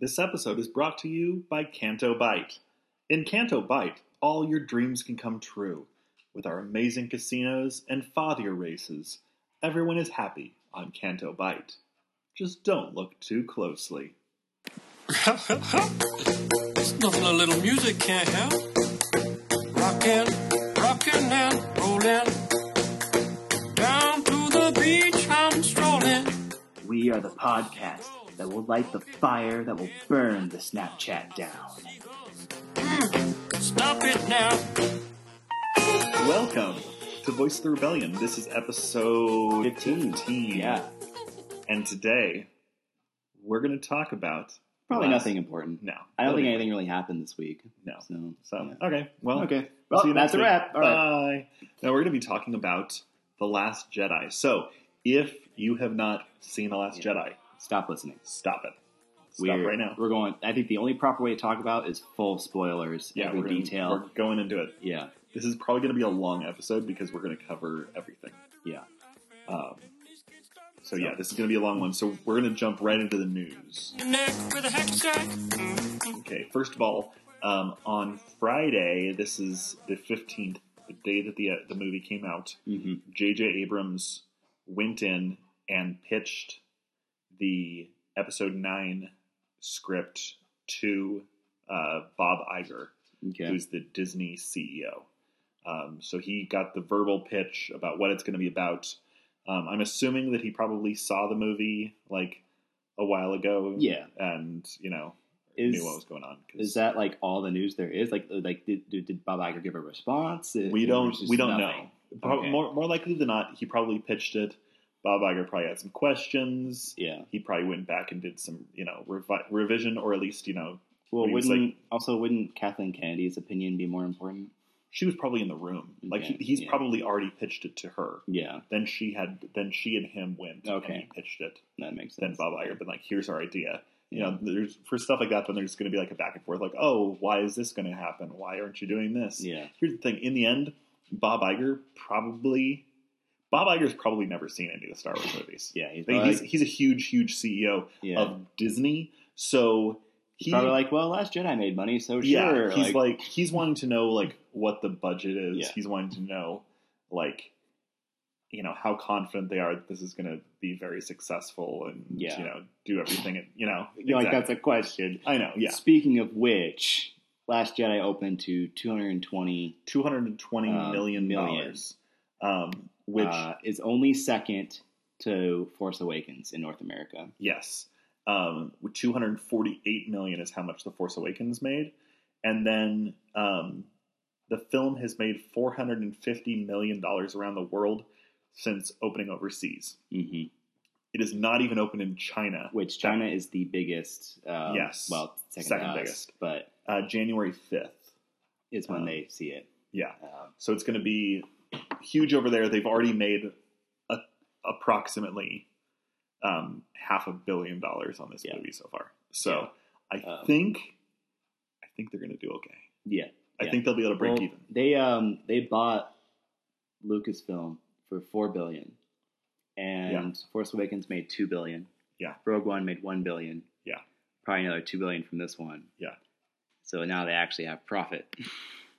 This episode is brought to you by Canto Bight. In Canto Bight, all your dreams can come true. With our amazing casinos and fathier races, everyone is happy on Canto Bight. Just don't look too closely. There's nothing a little music can't help. Rockin', rockin' and rollin'. Down to the beach I'm strolling. We are the podcast that will light the fire that will burn the Snapchat down. Stop it now. Welcome to Voice of the Rebellion. This is episode 15. 15. Yeah, And today, we're going to talk about. probably last- nothing important. No. I don't think nothing- anything really happened this week. No. So, So, yeah. okay. Well, okay. We'll Well, see you that's next a week. wrap. All right. Bye. Now we're going to be talking about The Last Jedi. So, if you have not seen The Last Yeah. Jedi, Stop listening. stop it. Stop We're, right now. We're going. I think the only proper way to talk about is full spoilers. Yeah, every we're, gonna- detail. we're going into it. yeah, This is probably going to be a long episode because we're going to cover everything. yeah. Um, so, yeah, this is going to be a long one. So, we're going to jump right into the news. Your neck with a hacky sack. Okay, first of all, um, on Friday, this is the 15th, the day that the, uh, the movie came out. J.J. Abrams went in and pitched the episode nine script to uh, Bob Iger, Okay. who's the Disney CEO. Um, so he got the verbal pitch about what it's going to be about. Um, I'm assuming that he probably saw the movie like a while ago, Yeah. and you know Is knew what was going on. is that like all the news there is? Like, like did, did, Bob Iger give a response? It- we don't we don't nothing? know. Okay. More more likely than not, he probably pitched it. Bob Iger probably had some questions. Yeah. he probably went back and did some, you know, revi- revision or at least, you know, Well, wouldn't also wouldn't Kathleen Kennedy's opinion be more important? she was probably in the room. Like he, he's yeah. probably already pitched it to her. Yeah, Then she had, then she and him went Okay. and he pitched it. that makes sense. Then. Bob Iger been like, "Here's our idea." You know, there's for stuff like that. Then there's going to be like a back and forth, like, "Oh, why is this going to happen? Why aren't you doing this?" Yeah. Here's the thing: in the end, Bob Iger probably, Bob Iger's probably never seen any of the Star Wars movies. Yeah, he's he's he's a huge, huge CEO yeah. of Disney, so he probably like, well, Last Jedi made money, so yeah, sure. he's like, he's wanting to know like what the budget is. Yeah. He's wanting to know like you know how confident they are that this is going to be very successful and Yeah. you know do everything. And, you know, know, like that's a question. I know. Yeah, Speaking of which, Last Jedi opened to 220, two hundred and twenty Uh, million million. dollars, um, which uh, is only second to Force Awakens in North America. yes, um, two hundred forty-eight million is how much the Force Awakens made, and then um, the film has made four hundred and fifty million dollars around the world since opening overseas. hmm It is not even open in China. Which China is the biggest. Um, Yes. well, second, Second us, biggest. but Uh, January fifth. is when Um, they see it. Yeah, Um, so it's going to be huge over there. They've already made a, approximately um, half a billion dollars on this Yeah. movie so far. So I Um, think I think they're going to do okay. yeah, I Yeah. think they'll be able to break Well, even. They um they bought Lucasfilm for four billion, and Force Awakens made two billion. Yeah. Rogue One made one billion. Yeah. probably another two billion from this one. Yeah. So now they actually have profit.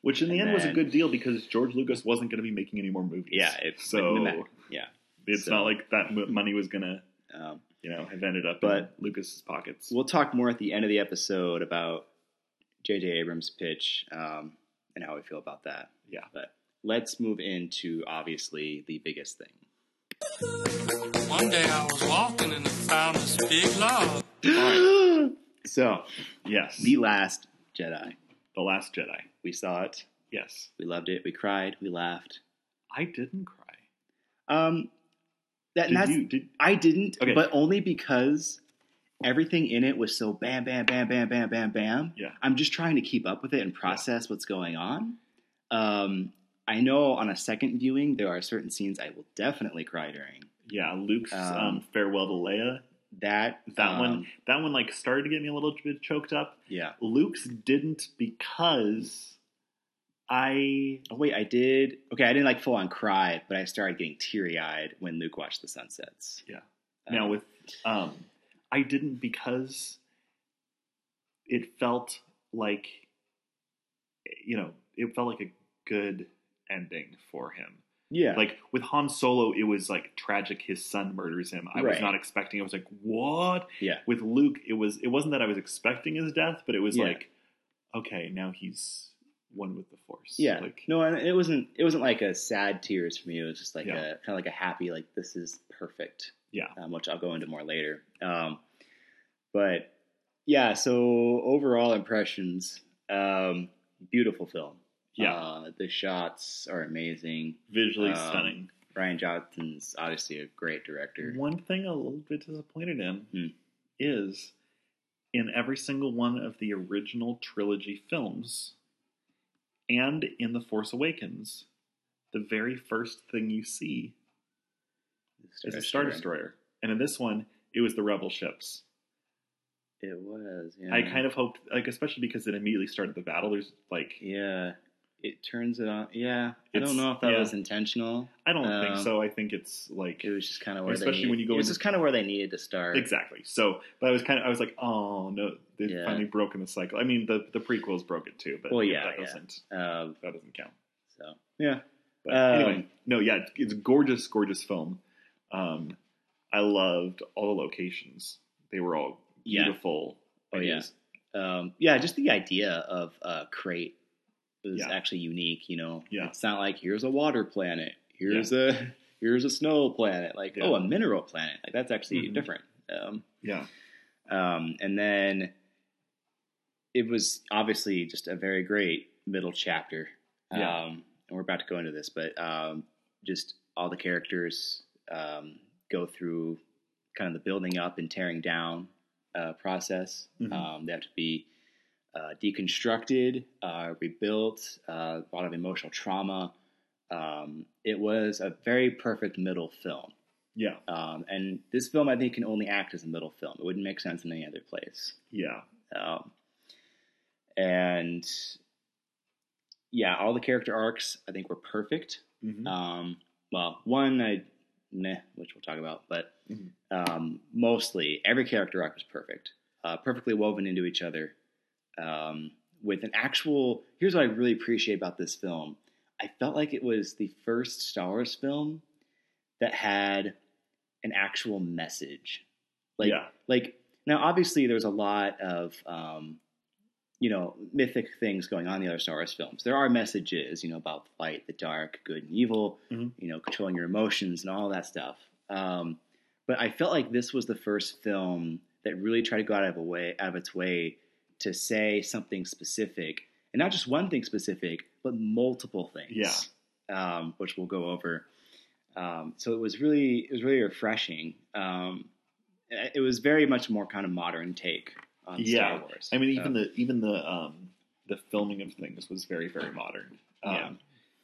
Which in the and end was a good deal because George Lucas wasn't going to be making any more movies. yeah, it so went in the back. yeah. it's So- not like that money was going to Um, you know have ended up But- in Lucas's pockets. we'll talk more at the end of the episode about J.J. Abrams' pitch um, and how we feel about that. Yeah. But let's move into obviously the biggest thing. One day I was walking and I found this big log. So, yes, The Last Jedi. The Last Jedi. We saw it. Yes, We loved it. We cried. We laughed. I didn't cry. Um, that Did that's, you? Did I didn't, Okay. but only because everything in it was so bam, bam, bam, bam, bam, bam, bam. Yeah. I'm just trying to keep up with it and process what's going on. Um, I know on a second viewing there are certain scenes I will definitely cry during. yeah, Luke's um, Um, farewell to Leia. That That um, one, that one, like started to get me a little bit choked up. yeah. Luke's didn't because I Oh wait, I did. Okay, I didn't like full on cry, but I started getting teary eyed when Luke watched the sunsets. Yeah. Um, now with um, I didn't because it felt like you know it felt like a good ending for him. Yeah. Like with Han Solo, it was like tragic. His son murders him. I was Right. not expecting. I was like, what? yeah. With Luke, it was. It wasn't that I was expecting his death, but it was Yeah. like, okay, now he's one with the Force. Yeah. Like, no, and it wasn't. It wasn't like a sad tears for me. It was just like Yeah. a kind of like a happy, like this is perfect. Yeah. Um, which I'll go into more later. Um, but yeah. So overall impressions, um, beautiful film. Yeah. Uh, the shots are amazing. visually Um, stunning. Rian Johnson's obviously a great director. One thing a little bit disappointed in Hmm. is in every single one of the original trilogy films and in The Force Awakens, the very first thing you see is a Star Destroyer. And in this one, it was the Rebel ships. It was. Yeah. I kind of hoped, like, especially because it immediately started the battle. There's like, Yeah. It turns it on. Yeah. I don't know if that yeah. was intentional. I don't Um, think so. I think it's like It was just kind of where Especially they when you go It was into- just kind of where they needed to start. exactly. So, but I was kind of, I was like, oh no, they've Yeah. finally broken the cycle. I mean, the the prequels broke it too, but Well, yeah, that yeah. doesn't Um, that doesn't count. so yeah. But Um, anyway, no, yeah, it's, it's gorgeous, gorgeous film. Um, I loved all the locations; they were all beautiful. Oh, yeah. Um, yeah. Just the idea of a Crait was Yeah. actually unique. You know. Yeah. It's not like here's a water planet. Here's a here's a snow planet. Like Yeah. oh, a mineral planet. Like that's actually Mhm. different. Um, yeah, Um, and then it was obviously just a very great middle chapter. Yeah. Um, and we're about to go into this, but um, just all the characters um, go through kind of the building up and tearing down uh, process. Mhm. Um, they have to be uh, deconstructed, uh, rebuilt, uh, a lot of emotional trauma. Um, it was a very perfect middle film. yeah, Um, and this film, I think, can only act as a middle film. It wouldn't make sense in any other place. yeah, Um, and yeah, all the character arcs I think were perfect. Mhm. Um, well, one I meh, which we'll talk about, but Mhm. um, mostly every character arc was perfect, uh, perfectly woven into each other. Um, with an actual, here's what I really appreciate about this film. I felt like it was the first Star Wars film that had an actual message. Like, yeah, like now obviously there's a lot of um, you know mythic things going on in the other Star Wars films. There are messages, you know, about the light, the dark, good and evil, Mhm. you know, controlling your emotions and all that stuff. Um, but I felt like this was the first film that really tried to go out of a way out of its way to say something specific, and not just one thing specific, but multiple things. Yeah. um, which we'll go over. Um, so it was really it was really refreshing. Um, it was very much more kind of modern take on Yeah. Star Wars. I mean, even the even the um, the filming of things was very very modern. Um, Yeah.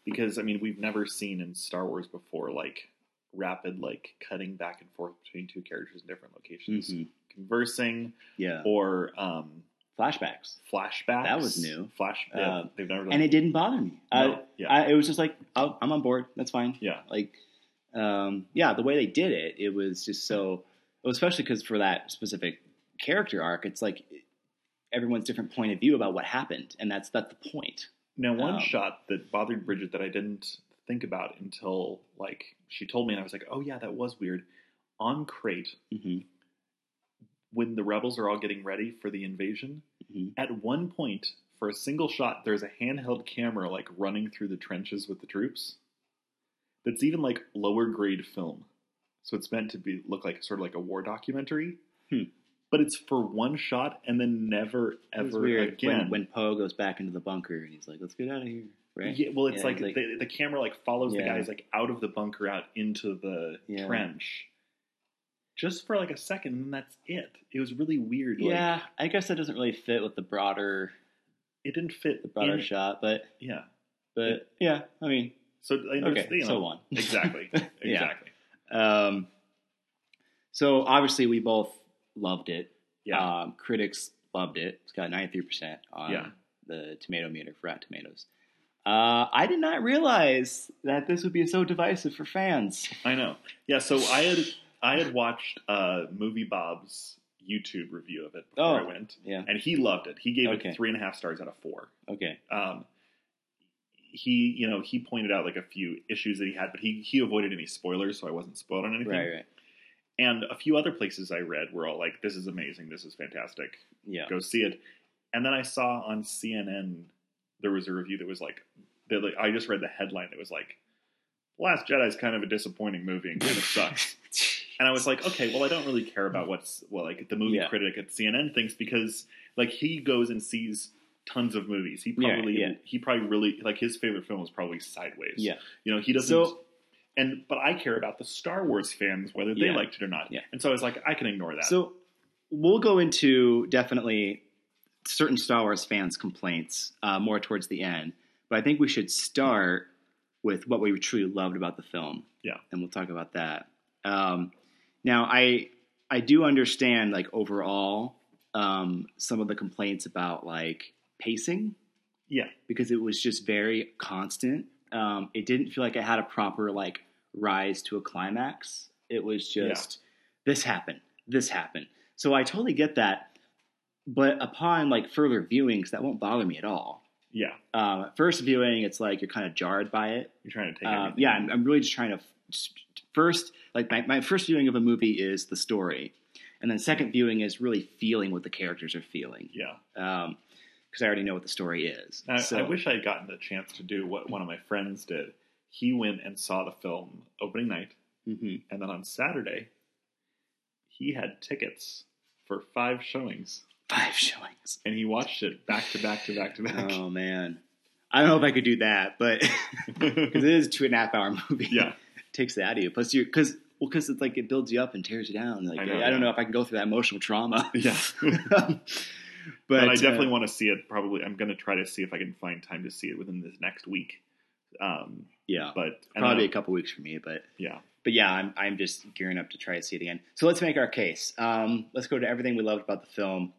Because I mean, we've never seen in Star Wars before like rapid like cutting back and forth between two characters in different locations, Mhm. conversing yeah, or um, flashbacks, flashbacks. That was new. Flash. Yeah, Uh, they've never done. and it didn't bother me. No, I, yeah. I, it was just like, oh, I'm on board. That's fine. yeah, Like, um, yeah, the way they did it, it was just so. Especially because for that specific character arc, it's like everyone's different point of view about what happened, and that's that's the point. Now, one Um, shot that bothered Bridget that I didn't think about until like she told me, and I was like, "Oh yeah, that was weird." On Crait, hmm when the rebels are all getting ready for the invasion, Mhm. at one point, for a single shot, there's a handheld camera like running through the trenches with the troops. That's even like lower grade film, so it's meant to be look like sort of like a war documentary. Hmm. But it's for one shot and then never ever again. when, when Poe goes back into the bunker and he's like, "Let's get out of here." Right? Yeah, well, it's Yeah, like, like- the, the camera like follows the guys like out of the bunker out into the Yeah. trench, just for like a second, and that's it. It was really weird. like, Yeah, I guess that doesn't really fit with the broader it didn't fit. the broader in- shot, but Yeah. but yeah, I mean, So I okay, understand. you so one Exactly. Yeah. Exactly. Um, so obviously we both loved it. Yeah. Um, critics loved it. It's got ninety three percent on Yeah. the tomato meter for Rotten Tomatoes. Uh, I did not realize that this would be so divisive for fans. I know. Yeah. So I had I had watched uh, Movie Bob's YouTube review of it before I Oh. went, Yeah. and he loved it. He gave Okay. it three and a half stars out of four. Okay. Um, he, you know, he pointed out like a few issues that he had, but he he avoided any spoilers, so I wasn't spoiled on anything. Right. Right. And a few other places I read were all like, "This is amazing. This is fantastic. Yeah. Go see it." And then I saw on CNN there was a review that was like, that like I just read the headline. It was like, "Last Jedi is kind of a disappointing movie and kind of sucks." And I was like, okay, well, I don't really care about what's well, like the movie Yeah. critic at CNN thinks because like he goes and sees tons of movies. He Yeah, probably yeah. he probably really like his favorite film was probably Sideways. Yeah. you know he doesn't. So and but I care about the Star Wars fans whether they Yeah. liked it or not. Yeah. And so I was like, I can ignore that. So we'll go into definitely certain Star Wars fans' complaints uh, more towards the end, but I think we should start with what we truly loved about the film. Yeah. and we'll talk about that. Um, now, I I do understand like overall um, some of the complaints about like pacing yeah, because it was just very constant. Um, it didn't feel like it had a proper like rise to a climax. It was just this happened, this happened. So I totally get that, but upon like further viewings, that won't bother me at all. yeah, Um, first viewing, it's like you're kind of jarred by it. you're trying to take. Everything. yeah, I'm, I'm really just trying to f- first like my, my first viewing of a movie is the story, and then second viewing is really feeling what the characters are feeling. yeah. because I already know what the story is. I, so, I wish I had gotten the chance to do what one of my friends did. He went and saw the film opening night, Mhm. and then on Saturday, he had tickets for five showings, five showings. and he watched it back to back to back to back. Oh man, I don't know if I could do that, but because it is a two and a half hour movie. yeah, takes that out of you. Plus, you because well, because it's like it builds you up and tears you down. Like I I, know, don't know if I can go through that emotional trauma. yeah. but, but, I uh, definitely want to see it. Probably, I'm going to try to see if I can find time to see it within this next week. Um, yeah, but probably then- a couple weeks for me, but. yeah, But yeah, I'm I'm just gearing up to try to see it again. So let's make our case. Um, let's go to everything we loved about the film.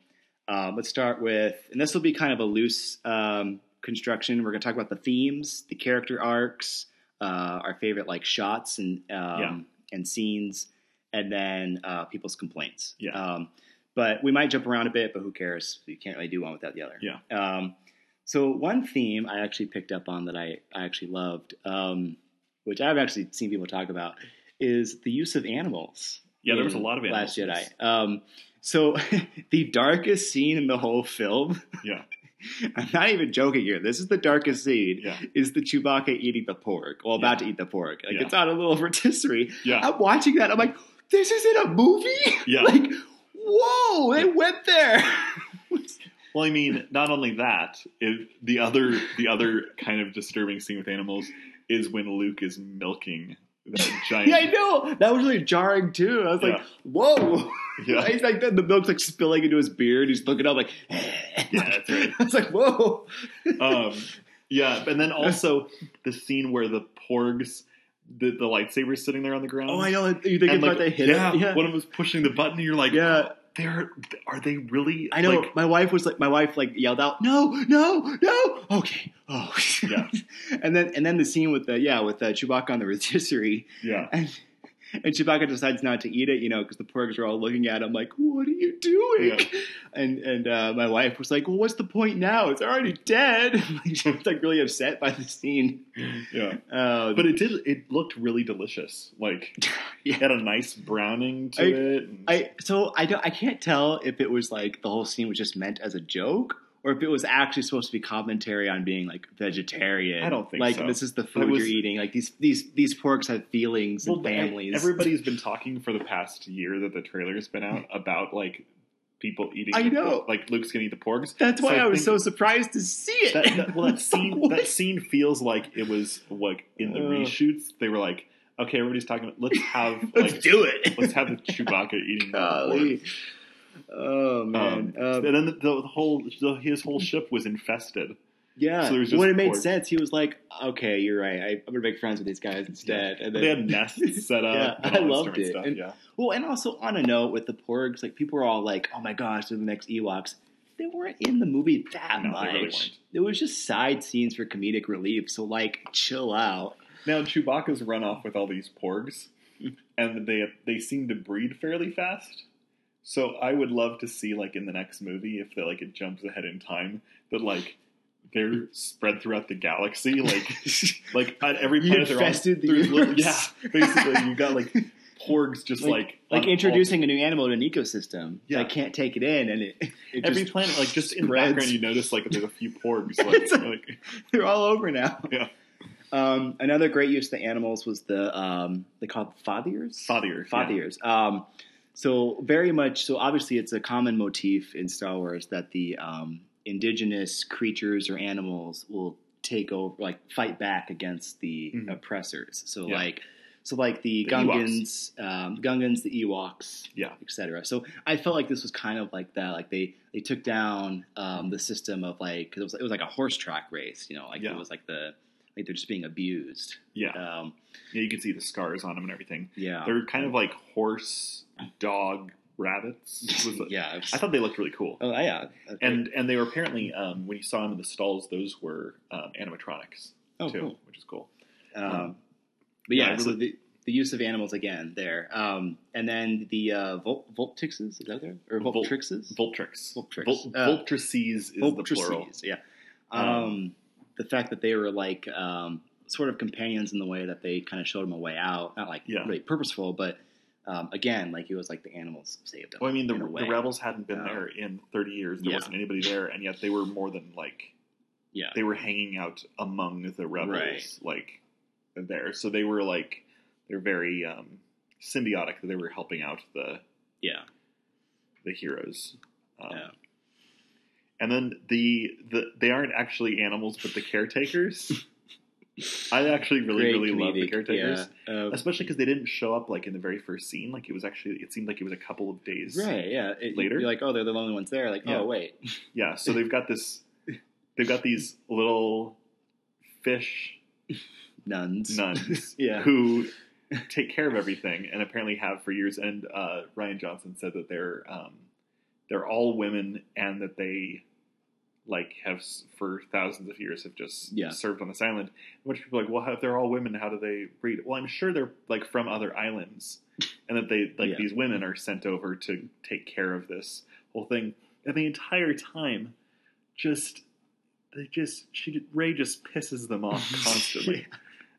Um, let's start with, and this will be kind of a loose um, construction. We're going to talk about the themes, the character arcs, uh, our favorite like shots and um, Yeah. and scenes, and then uh, people's complaints. Yeah. Um, but we might jump around a bit, but who cares? You can't really do one without the other. Yeah. Um, so one theme I actually picked up on that I, I actually loved, um, which I've actually seen people talk about, is the use of animals. yeah. There was a lot of animals. Last Jedi. Um, so the darkest scene in the whole film. Yeah. I'm not even joking here. This is the darkest scene. Yeah. Is the Chewbacca eating the porg? Well, about Yeah. to eat the porg. Like Yeah. it's on a little rotisserie. Yeah. I'm watching that. I'm like, this isn't a movie. Yeah. like, whoa, they went there. Well, I mean, not only that, it, the other the other kind of disturbing scene with animals is when Luke is milking that giant. yeah, I know. That was really jarring too. I was like, whoa. Yeah. He's like, the, the milk's like spilling into his beard. He's looking up like, Yeah, that's right. I was like, whoa. um, yeah, and then also the scene where the porgs, the, the lightsaber's sitting there on the ground. Oh, I know. You think And it's like, they hit yeah, it? Yeah. one of them was pushing the button, and you're like, Yeah. they're are they really? I know. Like, my wife was like, my wife like yelled out, "No, no, no!" Okay, oh, Yeah. and then and then the scene with the yeah with uh, Chewbacca on the rotisserie, yeah, and and Chewbacca decides not to eat it, you know, because the porgs are all looking at him like, "What are you doing?" Yeah. And and uh, my wife was like, "Well, what's the point now? It's already dead." she was like really upset by the scene. yeah. Uh, But it did. It looked really delicious. Like Yeah. it had a nice browning to I- it. and- I so I don't I can't tell if it was like the whole scene was just meant as a joke or if it was actually supposed to be commentary on being like vegetarian. I don't think so. like so. this is the food was- you're eating. Like these these these porgs have feelings and Well, I- families. everybody's been talking for the past year that the trailer's been out about like people eating. I know. like Luke's gonna eat the porgs. That's why So I was so surprised to see it. That, that, well, that scene What? that scene feels like it was like in the Ugh. reshoots. They were like, okay, everybody's talking. About let's have Let's like, do it. let's have the Chewbacca eating. Golly. Oh Um, man. Um, and then the, the whole the, his whole ship was infested. yeah. so there was just when it made pork. sense, he was like, "Okay, you're right. I, I'm gonna make friends with these guys instead." And then They had nests set up. Yeah, I loved it. Stuff. And- yeah, Well, and also on a note with the porgs, like people were all like, "Oh my gosh, they're the next Ewoks." They weren't in the movie that No, they much. really. It was just side scenes for comedic relief. So like, chill out. Now Chewbacca's run off with all these porgs, and they they seem to breed fairly fast. So I would love to see like in the next movie if they like it jumps ahead in time that like they're spread throughout the galaxy like like at every planet they're on, infested the little- yeah basically you got like porgs just like like, like on introducing a new animal to an ecosystem. Yeah. I can't take it in, and it, it every planet like just in the background you notice like there's a few porgs like, a- like they're all over now. Yeah. Um, another great use of the animals was the um, they called fathiers. Fathiers, yeah. Fathiers. Um, so very much. So obviously, it's a common motif in Star Wars that the um, indigenous creatures or animals will take over, like fight back against the Mhm. oppressors. So Yeah. like, so like the, The Gungans, um, Gungans, the Ewoks, Yeah. etc. So I felt like this was kind of like that. Like they they took down um, the system of like 'cause it was it was like a horse track race. You know, like Yeah. it was like the like they're just being abused. yeah Um, yeah you can see the scars on them and everything yeah, they're kind of like horse dog rabbits Was yeah. was- I thought they looked really cool oh yeah, and and they were apparently um, when you saw them in the stalls those were um, animatronics oh too cool. which is cool Um, but yeah, yeah, so really- the, the use of animals again there, um, and then the uh, is that there or Vol- Voltrixes? Vulptex. Vulptex. Vol- Uh, Vulptices is the plural. Yeah. Um, Um, the fact that they were like um, sort of companions in the way that they kind of showed them a way out, not like Yeah. really purposeful, but um, again, like it was like the animals saved them. Well, I mean, the, the rebels hadn't been Um, there in 30 years. There yeah. wasn't anybody there, and yet they were more than like yeah, they were hanging out among the rebels, Right. like there. So they were like they're very um, symbiotic. That they were helping out the yeah, the heroes. Um, Yeah. And then the, the they aren't actually animals, but the caretakers. I actually really Great really love the caretakers. yeah. Uh, especially because they didn't show up like in the very first scene. Like it was actually, it seemed like it was a couple of days. right, yeah. It, Later? you're like, oh, they're the only ones there. Like, Yeah. oh, wait, Yeah. So they've got this, they've got these little fish nuns. nuns Yeah. who take care of everything and apparently have for years. And uh, Rian Johnson said that they're um, they're all women and that they like have for thousands of years have just Yeah. served on this island. Which people are like, well, if they're all women, how do they breed? Well, I'm sure they're like from other islands, and that they like Yeah. these women are sent over to take care of this whole thing. And the entire time, just they just she Rey just pisses them off constantly.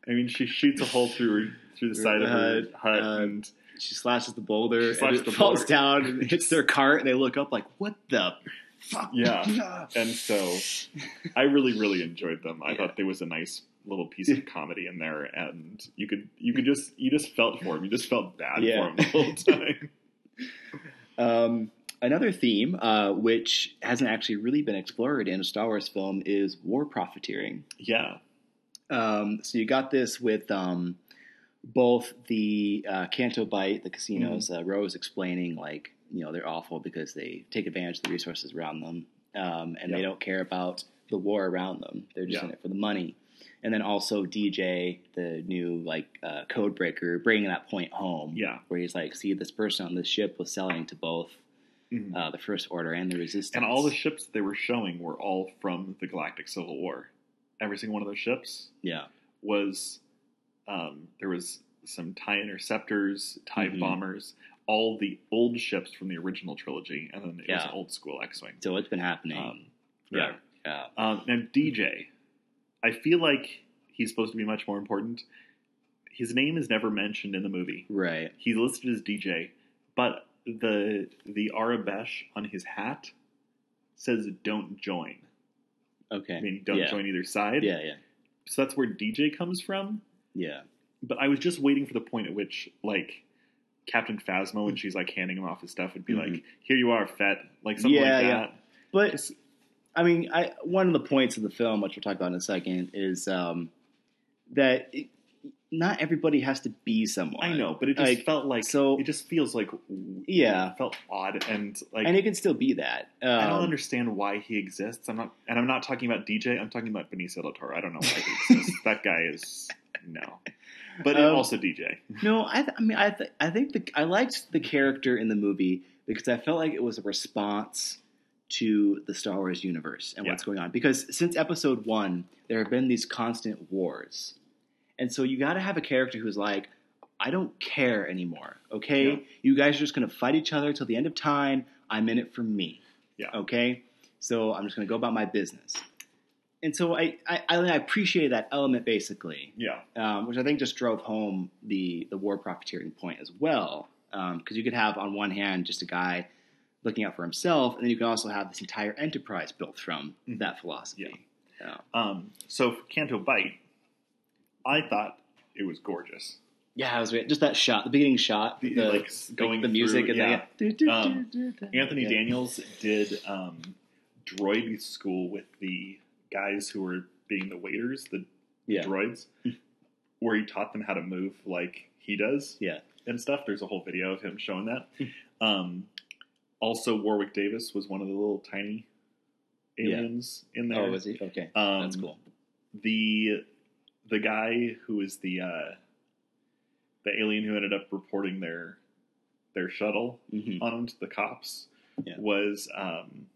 I mean, she shoots a hole through her, through the side of her the hut, uh, and She slashes the boulder, She and it the falls boulder. down and hits their cart, and they look up like, "What the fuck?" Yeah. and so I really, really enjoyed them. I Yeah. thought there was a nice little piece of comedy in there, and you could you could just you just felt for him. You just felt bad Yeah. for him the whole time. Um, another theme, uh, which hasn't actually really been explored in a Star Wars film, is war profiteering. yeah, Um, so you got this with um, both the uh, Canto Bight, the casinos. Mm-hmm. Uh, Rose explaining like you know they're awful because they take advantage of the resources around them, um, and they don't care about the war around them. They're just Yeah. in it for the money. And then also DJ, the new like uh, code breaker, bringing that point home. Yeah. where he's like, see, this person on this ship was selling to both Mhm. uh, the First Order and the Resistance, and all the ships that they were showing were all from the Galactic Civil War. Every single one of those ships yeah, was um, there was some tie interceptors, tie Mhm. bombers, all the old ships from the original trilogy, and then it was Yeah. an old school X-wing. so it's been happening. Um, yeah, yeah. yeah, Um, now DJ, I feel like he's supposed to be much more important. His name is never mentioned in the movie. right. He's listed as DJ, but the the Aurebesh on his hat says "Don't join." Okay, I mean, don't yeah. join either side. Yeah, yeah, So that's where DJ comes from. yeah. But I was just waiting for the point at which, like, Captain Phasma, when she's like handing him off his stuff, would be Mhm. like, "Here you are, Fett," like something Yeah, like yeah. that. But Just- I mean, I one of the points of the film, which we'll talk about in a second, is um, that it, not everybody has to be someone. I know, but it just Like, felt like so- It just feels like Yeah. it felt odd and like and it can still be that. Um, I don't understand why he exists. I'm not, and I'm not talking about DJ. I'm talking about Benicio del Toro. I don't know why he exists. that guy is no, but Um, also DJ. No, I, th- I mean, I, th- I think the, I liked the character in the movie because I felt like it was a response to the Star Wars universe and Yeah. what's going on. Because since Episode One, there have been these constant wars, and so you got to have a character who's like, I don't care anymore. Okay, Yeah. you guys are just gonna fight each other till the end of time. I'm in it for me. Yeah. Okay, so I'm just gonna go about my business. And so I I, I appreciate that element basically Yeah. um, which I think just drove home the the war profiteering point as well. Because you could have on one hand just a guy looking out for himself, and then you can also have this entire enterprise built from Mhm. that philosophy. Yeah. Um, so for Canto Bight, I thought it was gorgeous. Yeah, it was. Just that shot, the beginning shot, The- the, like, going the music, through- and yeah. then Um. Anthony Yeah. Daniels did um, droid school with the guys who were being the waiters, the yeah, droids, where he taught them how to move like he does yeah, and stuff. There's a whole video of him showing that. Hmm. um, also, Warwick Davis was one of the little tiny Yeah. aliens in there. Oh, was he? Okay, Um, that's cool. the the guy who is the uh, the alien who ended up reporting their their shuttle hmm on to the cops Yeah. was um,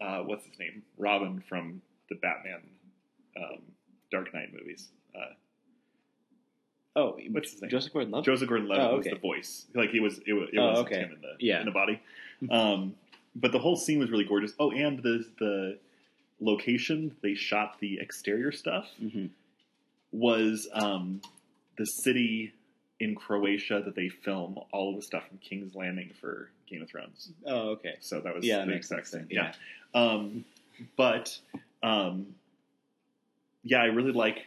uh, what's his name? Robin from the Batman um, Dark Knight movies. Uh, Oh, what's his name? Joseph Gordon-Levitt. Joseph Gordon-Levitt Oh, was the voice. Like he was, it was, it Oh, okay. him in the Yeah. in the body. Um, but the whole scene was really gorgeous. Oh, and the the location they shot the exterior stuff Mhm. was um, the city in Croatia that they film all of the stuff from King's Landing for Game of Thrones. Oh, okay. So that was Yeah, that the exact same. then, Yeah. Um, but um, yeah, I really like.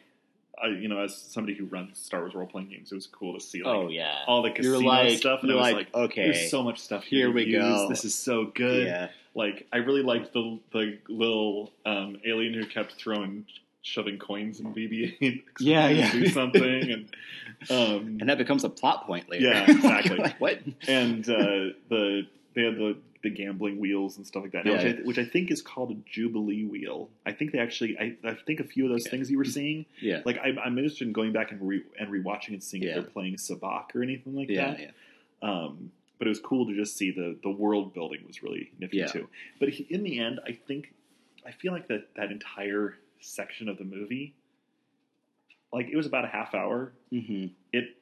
Uh, you know, as somebody who runs Star Wars role playing games, it was cool to see like oh yeah. all the casino like, stuff, and I was like, like, okay, "There's so much stuff Here we use. go. This is so good." yeah, Like, I really liked the the little um, alien who kept throwing, shoving coins in BB-8 Yeah, yeah. do something, and um, and that becomes a plot point later. Yeah, exactly. like what? and uh, the they had the the gambling wheels and stuff like that, Yeah. which, I, which I think is called a Jubilee wheel. I think they actually, I, I think a few of those Okay. things you were seeing, Yeah, like I'm, I'm interested in going back and re, and rewatching and seeing Yeah. if they're playing sabacc or anything like yeah, that. yeah. Um, but it was cool to just see the the world building was really nifty too. But he, in the end, I think I feel like that that entire section of the movie, like it was about a half hour. hmm It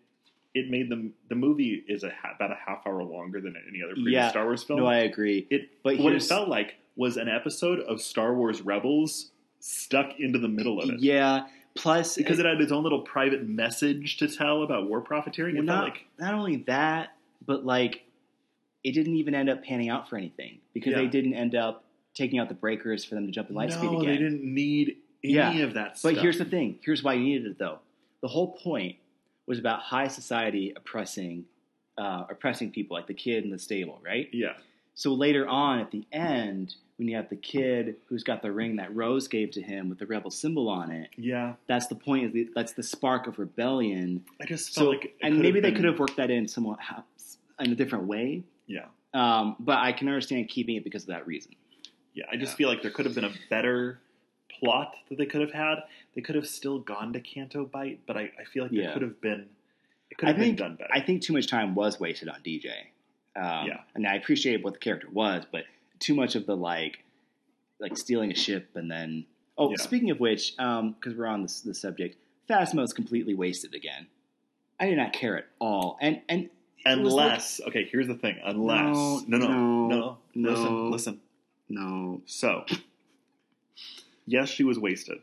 it made the the movie is a about a half hour longer than any other previous Yeah. Star Wars film. No, I agree. it but what it felt like was an episode of Star Wars Rebels stuck into the middle of it. Yeah. Plus, Because it had its own little private message to tell about war profiteering. well, not like not only that, but like it didn't even end up panning out for anything because Yeah. they didn't end up taking out the breakers for them to jump in light no, speed again. they didn't need any Yeah. of that stuff. But here's the thing. Here's why you needed it, though. The whole point was about high society oppressing, uh, oppressing people, like the kid in the stable, right? yeah, So later on, at the end, when you have the kid who's got the ring that Rose gave to him with the rebel symbol on it, yeah. that's the point. Is the, that's the spark of rebellion. I just felt So, like, and maybe they could have worked that in somewhat in a different way. Yeah, Um, but I can understand keeping it because of that reason. yeah. I just Yeah. feel like there could have been a better plot that they could have had. They could have still gone to Canto Bight, but I, I feel like Yeah. could have been. It could I have been think done better. I think too much time was wasted on DJ. Um, Yeah. and I appreciate what the character was, but too much of the like, like stealing a ship and then. Oh, Yeah. speaking of which, because we're on this the subject, Phasma is completely wasted again. I did not care at all, and and it was like- Unless, okay, here's the thing. Unless, No, no, no, no, no, no. listen, listen. no, So, yes, she was wasted.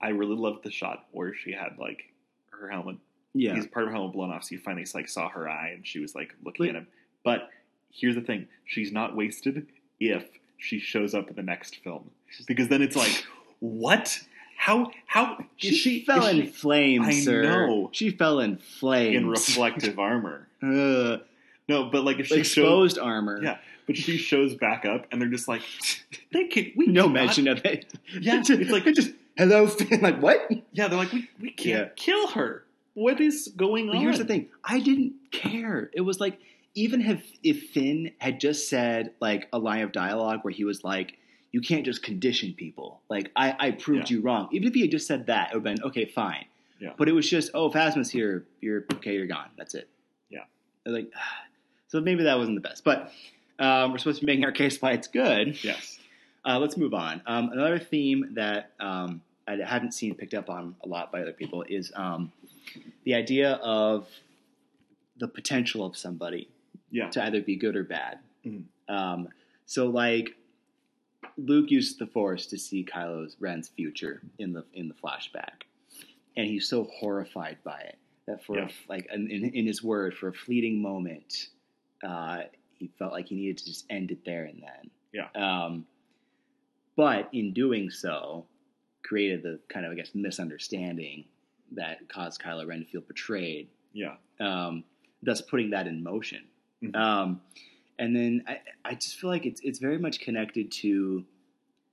I really loved the shot where she had like her helmet, yeah, piece, part of her helmet blown off, so you finally like saw her eye and she was like looking Wait. at him. But here's the thing: she's not wasted if she shows up in the next film, because then it's like, what? How? How? she, she fell in she flames, I sir. know. she fell in flames in reflective armor? Ugh. No, but like if she exposed armor. yeah, but she shows back up, and they're just like, they can we no cannot- mention of it. Yeah, it's like just hello, Finn. Like what? Yeah, they're like, we, we can't Yeah. kill her. What is going But on? here's the thing: I didn't care. It was like even if if Finn had just said like a line of dialogue where he was like, "You can't just condition people." Like I, I proved Yeah. you wrong. Even if he had just said that, it would have been okay, fine. Yeah. But it was just, "Oh, Phasma's here. You're okay. You're gone. That's it." Yeah. Like, so maybe that wasn't the best, but. Um, we're supposed to be making our case why it's good. Yes. Uh, let's move on. Um, another theme that um, I haven't seen picked up on a lot by other people is um, the idea of the potential of somebody Yeah. to either be good or bad. Mhm. Um, so like Luke used the Force to see Kylo Ren's future in the in the flashback, and he's so horrified by it that for a- like in, in in his word for a fleeting moment, uh, he felt like he needed to just end it there and then. Yeah. Um, but in doing so, created the kind of I guess misunderstanding that caused Kylo Ren to feel betrayed Yeah. um, thus putting that in motion. Mhm. Um, and then I, I just feel like it's it's very much connected to.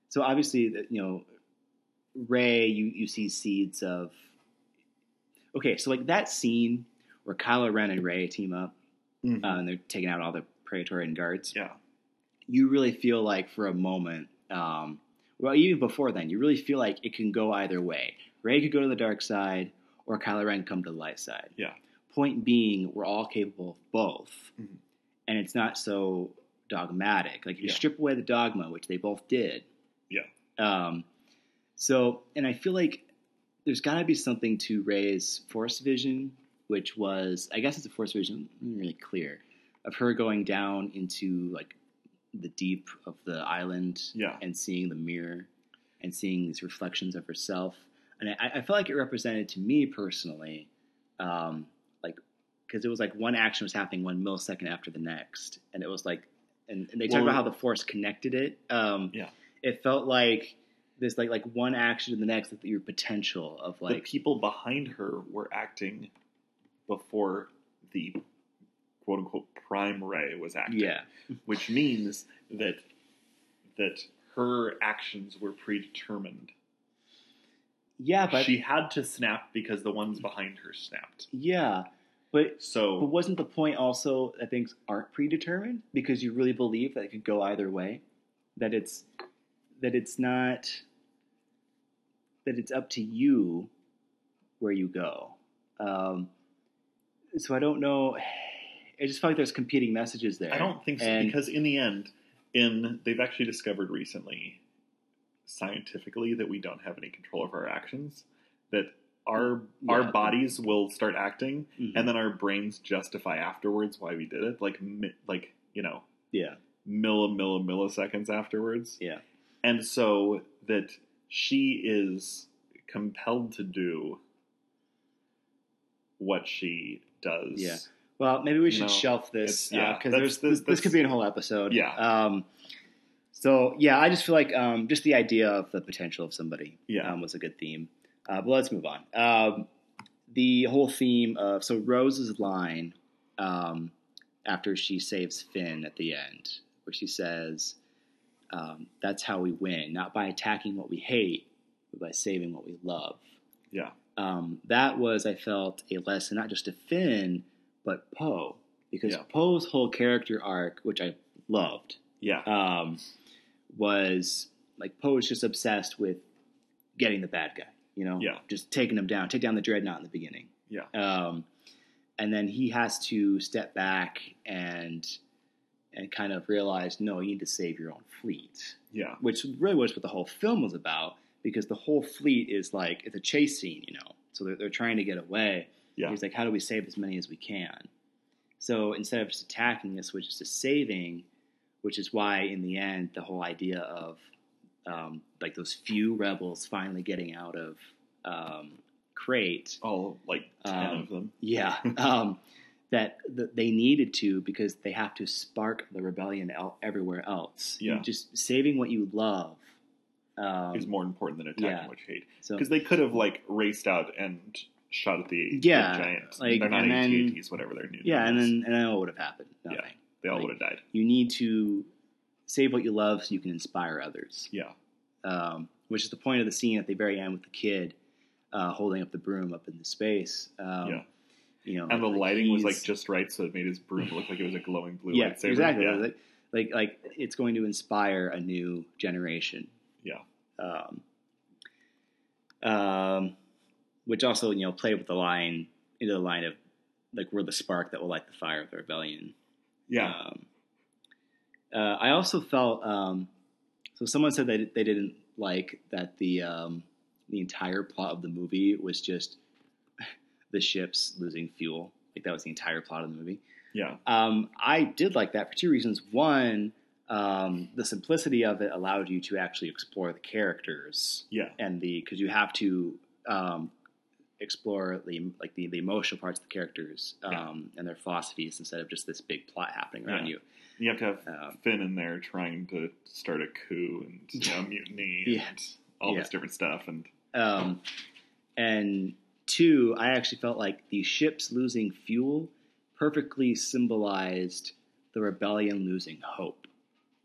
So obviously, you know, Rey, you you see seeds of. Okay, so like that scene where Kylo Ren and Rey team up Mhm. uh, and they're taking out all the Praetorian guards. yeah. You really feel like for a moment, um, well, even before then, you really feel like it can go either way. Rey could go to the dark side, or Kylo Ren come to the light side. Yeah. Point being, we're all capable of both, Mhm. and it's not so dogmatic. Like if you Yeah. strip away the dogma, which they both did. Yeah. Um, so, and I feel like there's got to be something to Rey's Force vision, which was, I guess it's a Force vision, really clear, of her going down into like the deep of the island Yeah. and seeing the mirror and seeing these reflections of herself. And I, I felt like it represented to me personally, um, like, because it was like one action was happening one millisecond after the next. And it was like, and, and they talk Well- about how the force connected it. Um, Yeah. It felt like this, like, like one action to the next, like your potential of like. the like, people behind her were acting before the quote unquote prime Rey was acting. yeah, Which means that that her actions were predetermined. yeah, but she had to snap because the ones behind her snapped. yeah, but So But wasn't the point also that things aren't predetermined because you really believe that it could go either way? That it's that it's not that it's up to you where you go. Um, so I don't know. I just felt like there's competing messages there. I don't think so And- because in the end, in they've actually discovered recently, scientifically, that we don't have any control of our actions. That our our Yeah. bodies will start acting, Mhm. and then our brains justify afterwards why we did it, like like you know yeah, milli milli milliseconds afterwards. yeah, And so that she is compelled to do what she does. Yeah. Well, maybe we should No, shelf this yeah, because there's this- this, this could be a whole episode. Yeah. Um, so yeah, I just feel like um, just the idea of the potential of somebody Yeah. um, was a good theme. Uh, but let's move on. Um, the whole theme of so Rose's line um, after she saves Finn at the end, where she says, um, "That's how we win, not by attacking what we hate, but by saving what we love." Yeah. um, that was I felt a lesson not just to Finn but Poe because Yeah. Poe's whole character arc, which I loved, Yeah. um, was like Poe is just obsessed with getting the bad guy, you know, Yeah. just taking him down, take down the dreadnought in the beginning, Yeah. um, and then he has to step back and and kind of realize, no, you need to save your own fleet yeah. which really was what the whole film was about because the whole fleet is like it's a chase scene, you know. So they're, they're trying to get away. Yeah. He's like, how do we save as many as we can? So instead of just attacking, this switches to saving, which is why in the end the whole idea of um, like those few rebels finally getting out of um, Crait All like ten Um, of them. yeah, um, that, they needed to because they have to spark the rebellion el- everywhere else. Yeah. just saving what you love um, is more important than attacking yeah. what you hate. so Because they could have like raced out and shot at the, the Yeah, giant. like, They're not and then- AT-ATs, whatever their new yeah, and is. then and then what would have happened? Nothing. Yeah. they all like- would have died. You need to save what you love so you can inspire others. Yeah. Um, which is the point of the scene at the very end with the kid uh, holding up the broom up in the space. Um, Yeah. You know, And the like lighting was like just right, so it made his broom look like it was a glowing blue yeah, lightsaber. exactly. Yeah. Like, like like it's going to inspire a new generation. Yeah. Um, um, which also you know played with the line into the line of like we're the spark that will light the fire of the rebellion. yeah. Um, uh, I also felt um, so. Someone said that they didn't like that the um, the entire plot of the movie was just the ships losing fuel. Like that was the entire plot of the movie. Yeah. Um, I did like that for two reasons. One, um, the simplicity of it allowed you to actually explore the characters Yeah. and the because you have to um, explore the like the, the emotional parts of the characters um, Yeah. and their philosophies instead of just this big plot happening around Yeah. you. You have to have Um, Finn in there trying to start a coup and you know, mutiny Yeah. and all this different stuff. And Um, and two, I actually felt like the ships losing fuel perfectly symbolized the rebellion losing hope.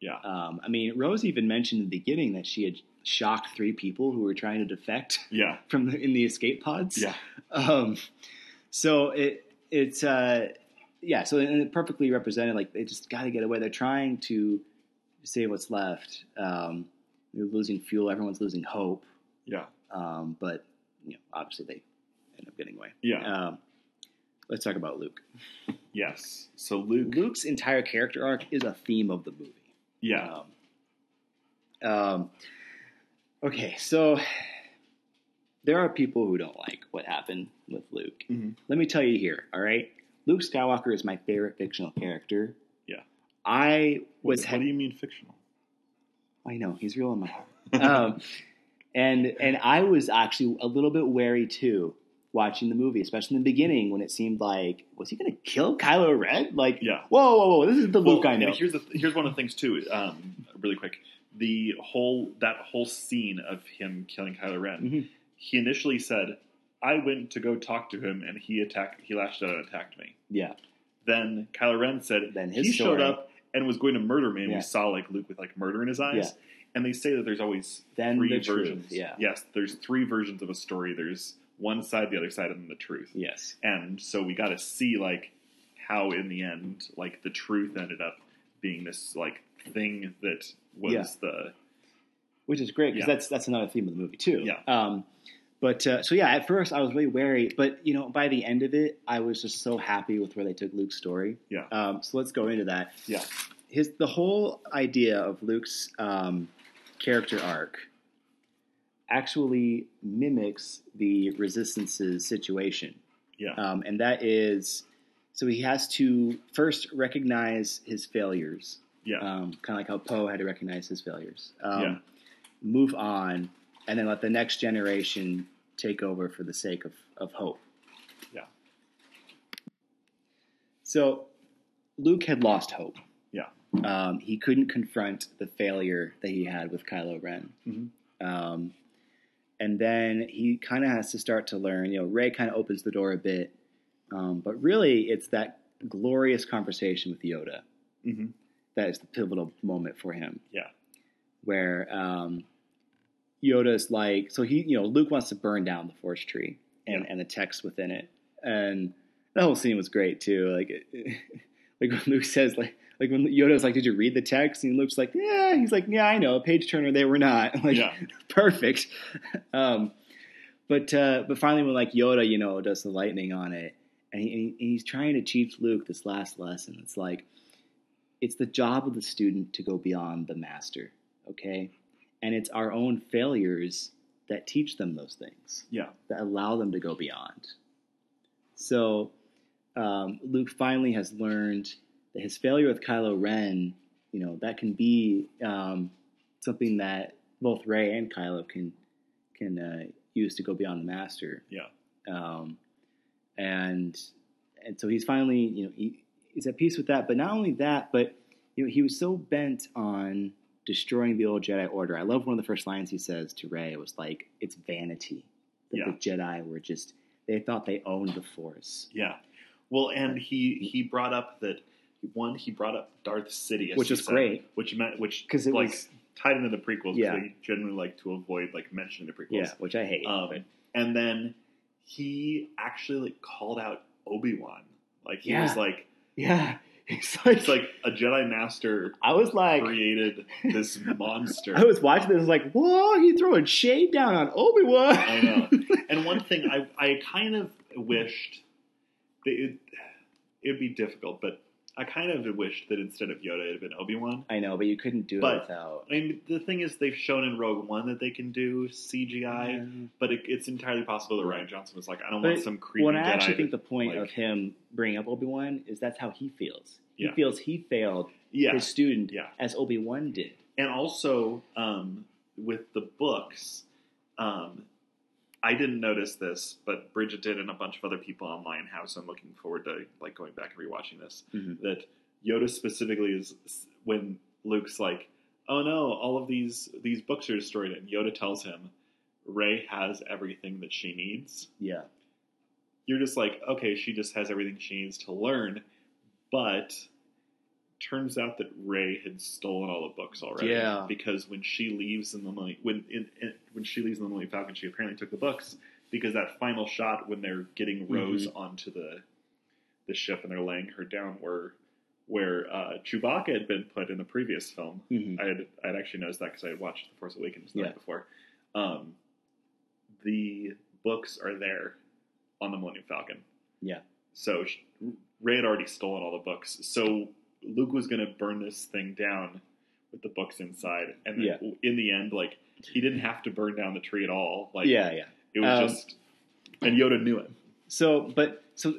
yeah, Um, I mean, Rose even mentioned in the beginning that she had shocked three people who were trying to defect yeah, from the, in the escape pods. yeah, Um, so it it's uh, yeah. So and it perfectly represented like they just got to get away. They're trying to save what's left. Um, they're losing fuel. Everyone's losing hope. yeah, Um, but you know, obviously they end up getting away. yeah, Um, let's talk about Luke. yes. So Luke, Luke's entire character arc is a theme of the movie. yeah, Um, um, okay, so there are people who don't like what happened with Luke. Mhm. Let me tell you here, all right? Luke Skywalker is my favorite fictional character. Yeah. I what, was. what do you mean fictional? I know he's real in my heart. um, and and I was actually a little bit wary too watching the movie, especially in the beginning when it seemed like was he going to kill Kylo Ren? Like, Yeah. whoa, whoa, whoa! This is the Luke Well, I know. Here's the here's one of the things too. Um, really quick, the whole that whole scene of him killing Kylo Ren. Mhm. He initially said, "I went to go talk to him, and he attacked. He lashed out and attacked me." Yeah, Then Kylo Ren said, Then his he showed up and was going to murder me, and Yeah. we saw like Luke with like murder in his eyes. Yeah. And they say that there's always Then three the truth, versions. yeah. Yes, there's three versions of a story. There's one side, the other side, and then the truth. yes, And so we got to see like how in the end, like the truth ended up being this like thing that was Yeah. the which is great because Yeah. that's that's another theme of the movie too. Yeah. Um, but uh, so yeah, at first I was really wary, but you know, by the end of it, I was just so happy with where they took Luke's story. yeah Um, so let's go into that. yeah His the whole idea of Luke's um, character arc actually mimics the Resistance's situation, yeah um, and that is so he has to first recognize his failures, yeah um, kind of like how Poe had to recognize his failures. Um, Yeah. Move on, and then let the next generation take over for the sake of, of hope. Yeah. So Luke had lost hope. Yeah. Um, he couldn't confront the failure that he had with Kylo Ren. Mm-hmm. Um, and then he kind of has to start to learn. You know, Rey kind of opens the door a bit, um, but really, it's that glorious conversation with Yoda hmm that is the pivotal moment for him. Yeah. Where um, Yoda's like, so he, you know, Luke wants to burn down the Force tree and, Yeah. and the text within it, and the whole scene was great too. Like, it, like when Luke says, like, like when Yoda's like, "Did you read the text?" and Luke's like, "Yeah." He's like, "Yeah, I know, page turner. They were not." like, Yeah. perfect. Um, but uh, but finally, when like Yoda, you know, does the lightning on it, and, he, and he- and he's trying to teach Luke this last lesson. It's like it's the job of the student to go beyond the master, okay? And it's our own failures that teach them those things, yeah that allow them to go beyond. So um, Luke finally has learned that his failure with Kylo Ren, you know, that can be um, something that both Rey and Kylo can can uh, use to go beyond the master. Yeah. Um, and and so he's finally, you know, he, he's at peace with that. But not only that, but you know, he was so bent on destroying the old Jedi Order. I love one of the first lines he says to Rey. It was like, "It's vanity that Yeah. the Jedi were just they thought they owned the Force." yeah well and he he brought up that one he brought up Darth Sidious Which is said, great. which meant which because it like was- tied into the prequels Yeah. because they generally like to avoid like mentioning the prequels Yeah, which I hate. Um, but- and then he actually like called out Obi Wan. Like he Yeah. was like, yeah, it's like, it's like a Jedi Master I was like, created this monster. I was watching this, was like, whoa, he throwing shade down on Obi Wan. I know. And one thing I I kind of wished that it it would be difficult, but I kind of wished that instead of Yoda, it had been Obi Wan. I know, but you couldn't do But- it without. I mean, the thing is, they've shown in Rogue One that they can do CGI, but it, it's entirely possible that Rian Johnson was like, I don't want some creepy Well, I actually think the point like- of him bringing up Obi Wan is that's how he feels. He Yeah. feels he failed yeah, his student Yeah. as Obi Wan did. and also um, with the books, um, I didn't notice this, but Bridget did, and a bunch of other people online have. So I'm looking forward to like going back and rewatching this. Mhm. That Yoda specifically is when Luke's like, "Oh no, all of these these books are destroyed," and Yoda tells him, "Rey has everything that she needs." Yeah. You're just like, okay, she just has everything she needs to learn, but turns out that Rey had stolen all the books already. Yeah. Because when she leaves in the Millennium, when in, in, when she leaves in the Millennium Falcon, she apparently took the books because that final shot when they're getting Rose onto the the ship and they're laying her down where where uh, Chewbacca had been put in the previous film. Mhm. I had I had actually noticed that because I had watched The Force Awakens the Yeah. night before. Um, the books are there on the Millennium Falcon. Yeah. So sh- Rey had already stolen all the books. So Luke was going to burn this thing down with the books inside, and then Yeah. in the end, like he didn't have to burn down the tree at all. Like yeah, yeah. it was Um, just, and Yoda knew it. So, but so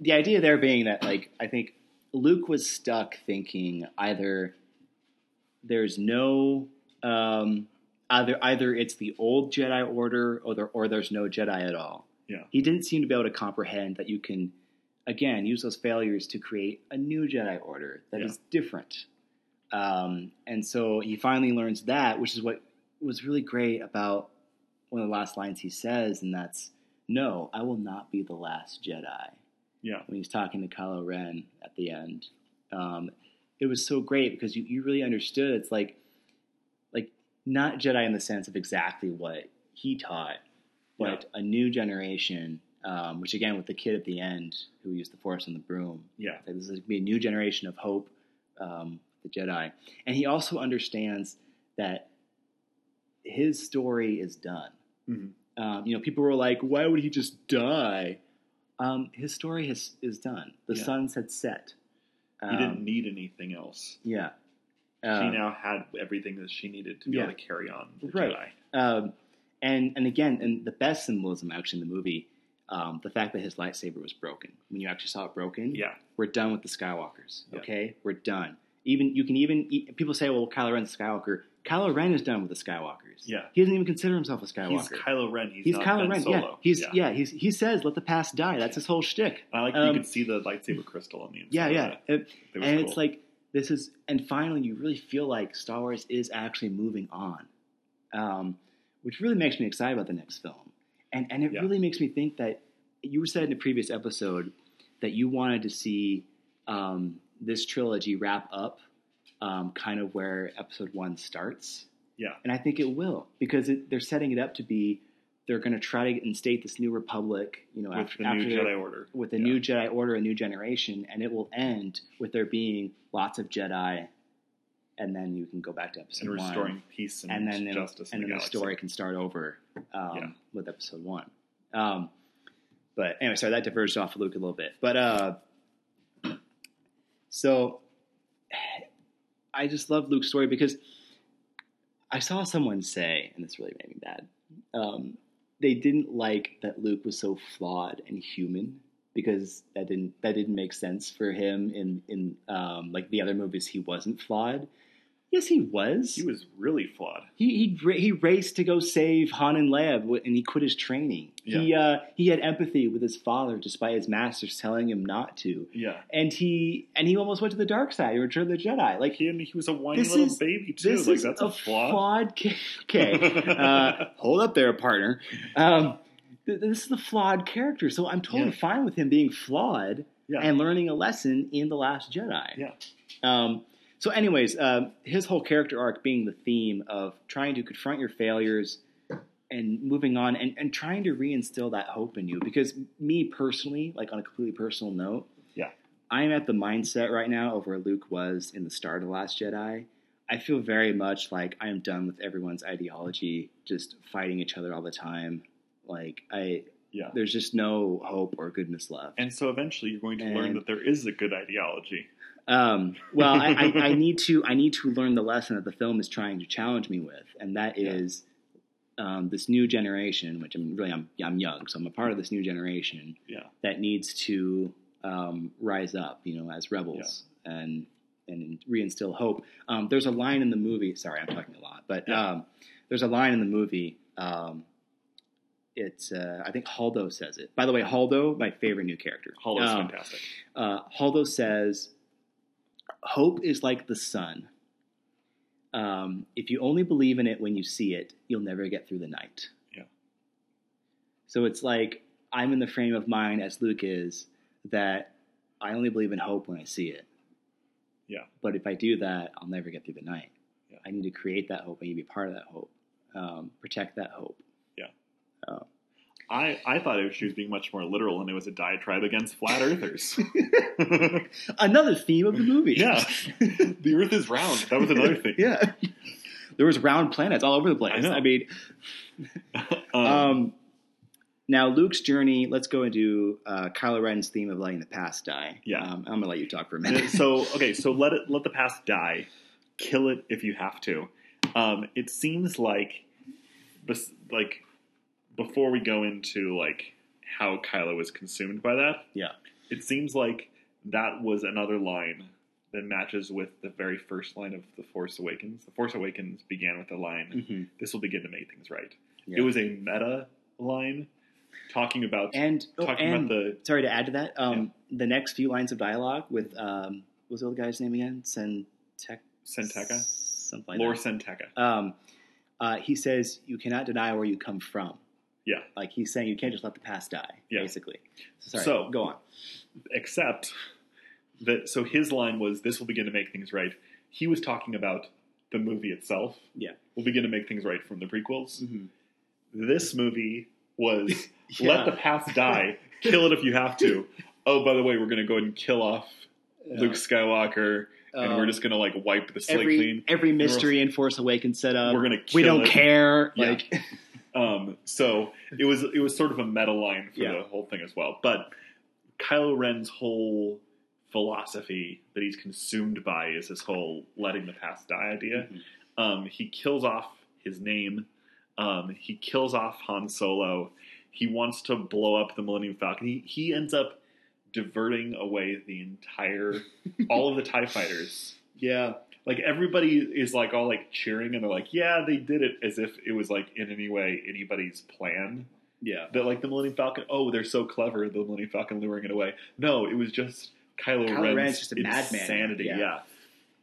the idea there being that, like, I think Luke was stuck thinking either there's no um, either either it's the old Jedi Order or there, or there's no Jedi at all. Yeah. He didn't seem to be able to comprehend that you can again use those failures to create a new Jedi Order that is Yeah. different. Um, and so he finally learns that, which is what was really great about one of the last lines he says, and that's no, I will not be the last Jedi. Yeah. When he's talking to Kylo Ren at the end, um, it was so great because you, you really understood. It's like, like not Jedi in the sense of exactly what he taught, but a new generation. Um, which again, with the kid at the end who used the Force and the broom, Yeah. like, this is going to be a new generation of hope, um, the Jedi, and he also understands that his story is done. Mhm. Um, you know, people were like, "Why would he just die?" Um, his story has, is done. The Yeah. suns had set. He Um, didn't need anything else. Yeah. she Uh, now had everything that she needed to be yeah. able to carry on the Right. Jedi. Um, and and again, and the best symbolism actually in the movie, um, the fact that his lightsaber was broken. When you actually saw it broken, Yeah. we're done with the Skywalkers. Yeah. Okay, we're done. Even you can even people say, "Well, Kylo Ren's a Skywalker." Kylo Ren is done with the Skywalkers. Yeah. he doesn't even consider himself a Skywalker. He's Kylo Ren. He's, He's not Kylo Ben Ren. Solo. Yeah, he's yeah. he's he says, "Let the past die." That's his whole shtick. I like Um, you could see the lightsaber crystal on the inside. Yeah, yeah. It and cool. it's like this is, and finally, you really feel like Star Wars is actually moving on, um, which really makes me excited about the next film. And and it Yeah. really makes me think that you said in a previous episode that you wanted to see um, this trilogy wrap up, um, kind of where Episode One starts. Yeah. and I think it will because it, they're setting it up to be. They're going to try to instate this new republic, you know, with after, the after new Jedi Order. with a Yeah. new Jedi Order, a new generation, and it will end with there being lots of Jedi, and then you can go back to episode and one, restoring peace and, and then justice and then the the story can start over um, Yeah. with episode one. Um, but anyway, sorry that diverged off Luke a little bit, but uh, so I just love Luke's story because I saw someone say, and this really made me mad. Um, they didn't like that Luke was so flawed and human because that didn't that didn't make sense for him in in um, like the other movies. He wasn't flawed. Yes, he was. He was really flawed. He he he raced to go save Han and Leia, and he quit his training. He uh, he had empathy with his father, despite his masters telling him not to. Yeah. And he and he almost went to the dark side, Return of the Jedi. Like He, he was a whiny little is- baby too. this Like is that's a, flaw. flawed. ca- Okay, uh, hold up there, partner. Um, th- this is a flawed character, so I'm totally Yeah. fine with him being flawed Yeah. and learning a lesson in the Last Jedi. Yeah. Um, so, anyways, um, his whole character arc being the theme of trying to confront your failures and moving on and, and trying to reinstill that hope in you. Because me personally, like on a completely personal note, Yeah. I'm at the mindset right now of where Luke was in the start of the Last Jedi. I feel very much like I am done with everyone's ideology, just fighting each other all the time. Like I, Yeah. There's just no hope or goodness left. And so eventually you're going to learn that there is a good ideology. Um, well, I, I, I need to I need to learn the lesson that the film is trying to challenge me with, and that is Yeah. um, this new generation, which I'm really I'm I'm young, so I'm a part of this new generation Yeah. that needs to um, rise up, you know, as rebels and and reinstill hope. Um, there's a line in the movie. Sorry, I'm talking a lot, but Yeah. um, there's a line in the movie. Um, it's uh, I think Haldo says it. By the way, Haldo, my favorite new character. Um, fantastic. uh, Haldo says, "Hope is like the sun. Um, if you only believe in it when you see it, you'll never get through the night." Yeah. So it's like I'm in the frame of mind as Luke is that I only believe in hope when I see it. Yeah. But if I do that, I'll never get through the night. Yeah. I need to create that hope. I need to be part of that hope. Um, protect that hope. I, I thought it was, she was being much more literal, and it was a diatribe against flat earthers. Another theme of the movie. yeah, the Earth is round. That was another thing. yeah. There was round planets all over the place. I know. I mean, Um, um, now Luke's journey. Let's go into uh, Kylo Ren's theme of letting the past die. Yeah. um, I'm gonna let you talk for a minute. so okay, so let it let the past die, kill it if you have to. Um, it seems like, like before we go into like how Kylo was consumed by that, yeah, it seems like that was another line that matches with the very first line of the Force Awakens. The Force Awakens began with the line, Mhm. "This will begin to make things right." Yeah. It was a meta line talking about and oh, talking and about the sorry to add to that. Um, The next few lines of dialogue with um, what was the old guy's name again? Sentec. San Tekka, Something like Lor that. San Tekka. Um, uh, he says, "You cannot deny where you come from." Yeah. like he's saying, you can't just let the past die. Yeah. basically. Sorry, So- go on. except that so his line was this will begin to make things right he was talking about the movie itself Yeah. we'll begin to make things right from the prequels Mhm. this movie was Yeah. let the past die kill it if you have to oh by the way we're going to go ahead and kill off luke skywalker and Um, we're just going to like wipe the slate every clean every mystery in Force Awakens set up. we're going to we don't it. care. Yeah. Like, Um, so it was it was sort of a meta line for Yeah. the whole thing as well. But Kylo Ren's whole philosophy that he's consumed by is this whole letting the past die idea. Mhm. Um, he kills off his name. Um, he kills off Han Solo. He wants to blow up the Millennium Falcon. He he ends up diverting away the entire all of the Tie Fighters yeah, like everybody is like all like cheering and they're like, yeah, they did it as if it was like in any way anybody's plan. yeah, That like the Millennium Falcon, oh, they're so clever, the Millennium Falcon luring it away. No, it was just Kylo, Kylo Ren's, Ren's just a madman. insanity. Yeah. Yeah.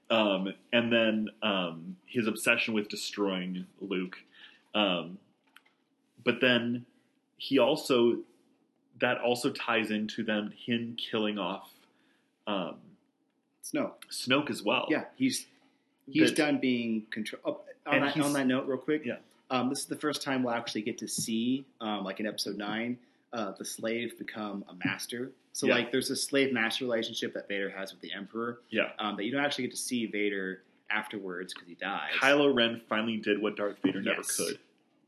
Um, and then um, his obsession with destroying Luke. Um, but then he also that also ties into them him killing off Snow. Snoke as well. Yeah, he's he's done being control. Oh, on, that, on that note, real quick, Yeah. um, this is the first time we'll actually get to see, um, like in Episode Nine, uh, the slave become a master. So Yeah. like, there's a slave master relationship that Vader has with the Emperor. Yeah. um, that you don't actually get to see Vader afterwards because he dies. Kylo Ren finally did what Darth Vader never could,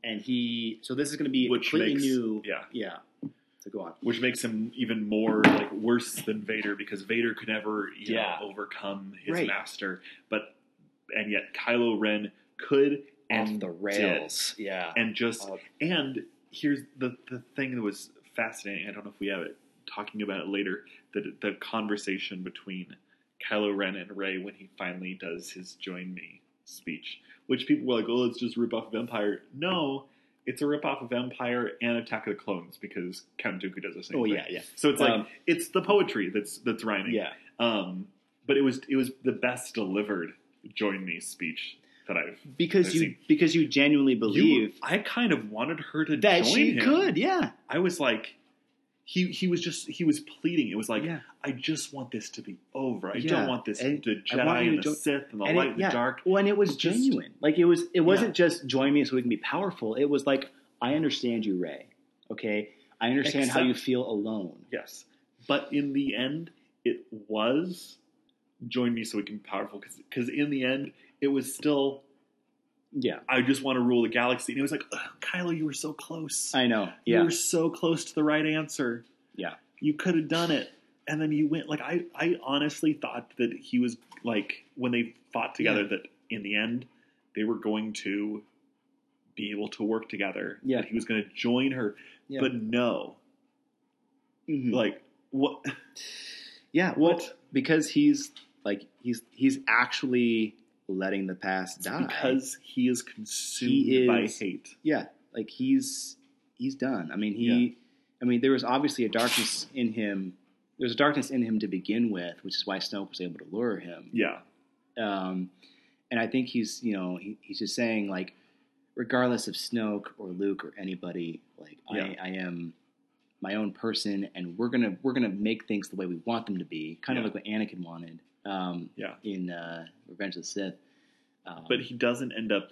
and he so this is going to be Which completely makes- new. yeah. yeah. So go on. which makes him even more like worse than Vader because Vader could never you Yeah. know, overcome his Right. master, but and yet Kylo Ren could and Off the did. rails. Yeah. and just Uh, and here's the the thing that was fascinating. I don't know if we have it talking about it later. The the conversation between Kylo Ren and Rey when he finally does his "Join Me" speech, which people were like, "Oh, it's just rip off of Empire." No, it's a rip off of Empire and Attack of the Clones because Count Dooku does the same oh thing. yeah, yeah, So it's like Um, it's the poetry that's that's rhyming. yeah. Um, but it was it was the best delivered "Join Me" speech that I've Because I've you seen. because you genuinely You- believe I kind of wanted her to that join she him. could. Yeah. I was like, he he was just he was pleading. It was like, yeah. I just want this to be over. I Yeah. don't want this And the Jedi and the Sith and the And light it- and yeah. the dark. and it was just- genuine, like it was, it wasn't just join me so we can be powerful. It was like I understand you, Rey. Okay, I understand how you feel alone. Yes, but in the end, it was join me so we can be powerful. Because in the end, it was still Yeah, I just want to rule the galaxy. And it was like, "Ugh, Kylo, you were so close. I know. You were so close to the right answer. yeah, You could have done it. And then you went like I, I honestly thought that he was like when they fought together Yeah. that in the end they were going to be able to work together. Yeah. That he was going to join her. yeah. But no. Mhm. Like what yeah. Well, what? because he's like he's he's actually letting the past It's die because he is consumed He by hate. yeah, like he's he's done. I mean, he. Yeah. I mean, there was obviously a darkness in him. There's a darkness in him to begin with, which is why Snoke was able to lure him. Yeah. Um, and I think he's, you know, he, he's just saying like, regardless of Snoke or Luke or anybody, like Yeah. I, I am my own person, and we're gonna we're gonna make things the way we want them to be, kind Yeah. of like what Anakin wanted. Um, Yeah. In uh, Revenge of the Sith. Um, But he doesn't end up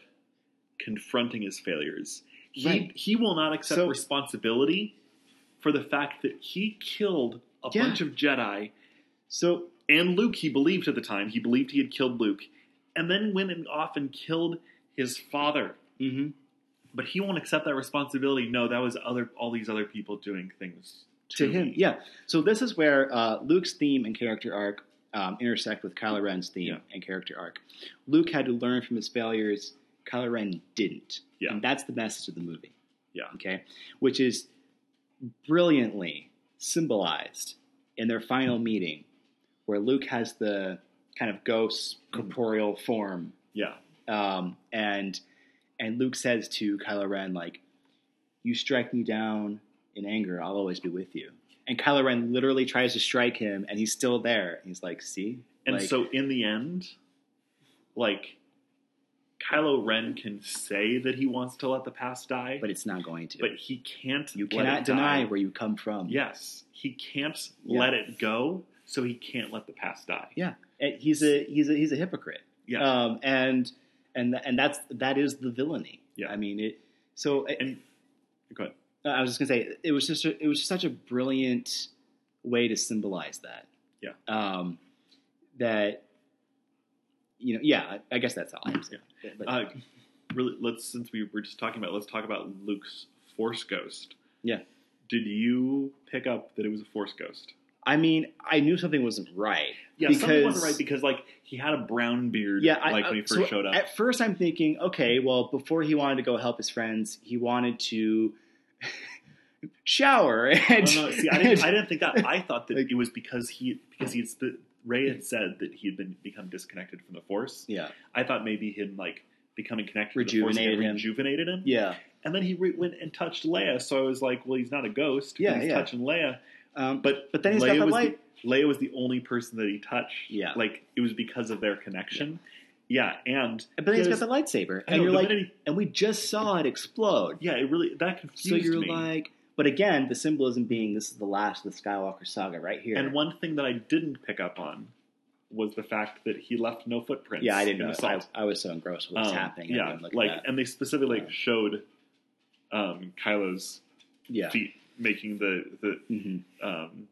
confronting his failures. He Right. he will not accept So- responsibility for the fact that he killed a Yeah. bunch of Jedi so and Luke. He believed at the time he believed he had killed Luke, and then went and off and killed his father. hmm But he won't accept that responsibility. No, that was other all these other people doing things to him, me. yeah. So this is where uh, Luke's theme and character arc um, intersect with Kylo Ren's theme Yeah. and character arc. Luke had to learn from his failures. Kylo Ren didn't, Yeah. and that's the message of the movie. Yeah. Okay, which is brilliantly symbolized in their final meeting, where Luke has the kind of ghost corporeal form Yeah, um, and and Luke says to Kylo Ren like, "You strike me down in anger, I'll always be with you." And Kylo Ren literally tries to strike him, and he's still there. He's like, "See," and Like- so in the end, like Kylo Ren can say that he wants to let the past die, but it's not going to. but he can't. you cannot it deny die. where you come from. Yes, he can't Yeah. let it go, so he can't let the past die. yeah. And he's a he's a he's a hypocrite. Yeah, Um, and and and that's that is the villainy. Yeah. I mean it. So and go ahead. I was just gonna say it was just a, it was such a brilliant way to symbolize that. Yeah. Um, that you know, yeah. I, I guess that's all I have to say. But, Uh, really, let's since we were just talking about, let's talk about Luke's Force Ghost. Yeah. Did you pick up that it was a Force Ghost? I mean, I knew something wasn't right. Yeah, something Because- wasn't right because like he had a brown beard. Yeah, I, like when he first so showed up. At first, I'm thinking, okay, well, before he wanted to go help his friends, he wanted to shower. And, Oh, no, see, I didn't, I didn't think that. I thought that Like- it was because he because he had he's Rey had said that he had been become disconnected from the Force. yeah, I thought maybe him like becoming connected to the Force Rejuvenated him. rejuvenated him. yeah. And then he re- went and touched Leia, so I was like, well, he's not a ghost. Yeah, he's yeah. touching Leia. Um, But but then he's Leia got the light. The, Leia was the only person that he touched. Yeah. like it was because of their connection. Yeah, and but then he's got the lightsaber, and know, you're like, he- and we just saw it explode. yeah, it really that confused So you're me. like, but again, the symbolism being this is the last of the Skywalker saga right here. and one thing that I didn't pick up on was the fact that he left no footprints. yeah, I didn't know. I. I was so engrossed with what's Um, happening. Yeah, like, and they specifically Yeah. showed um, Kylo's yeah, feet making the the hmm um,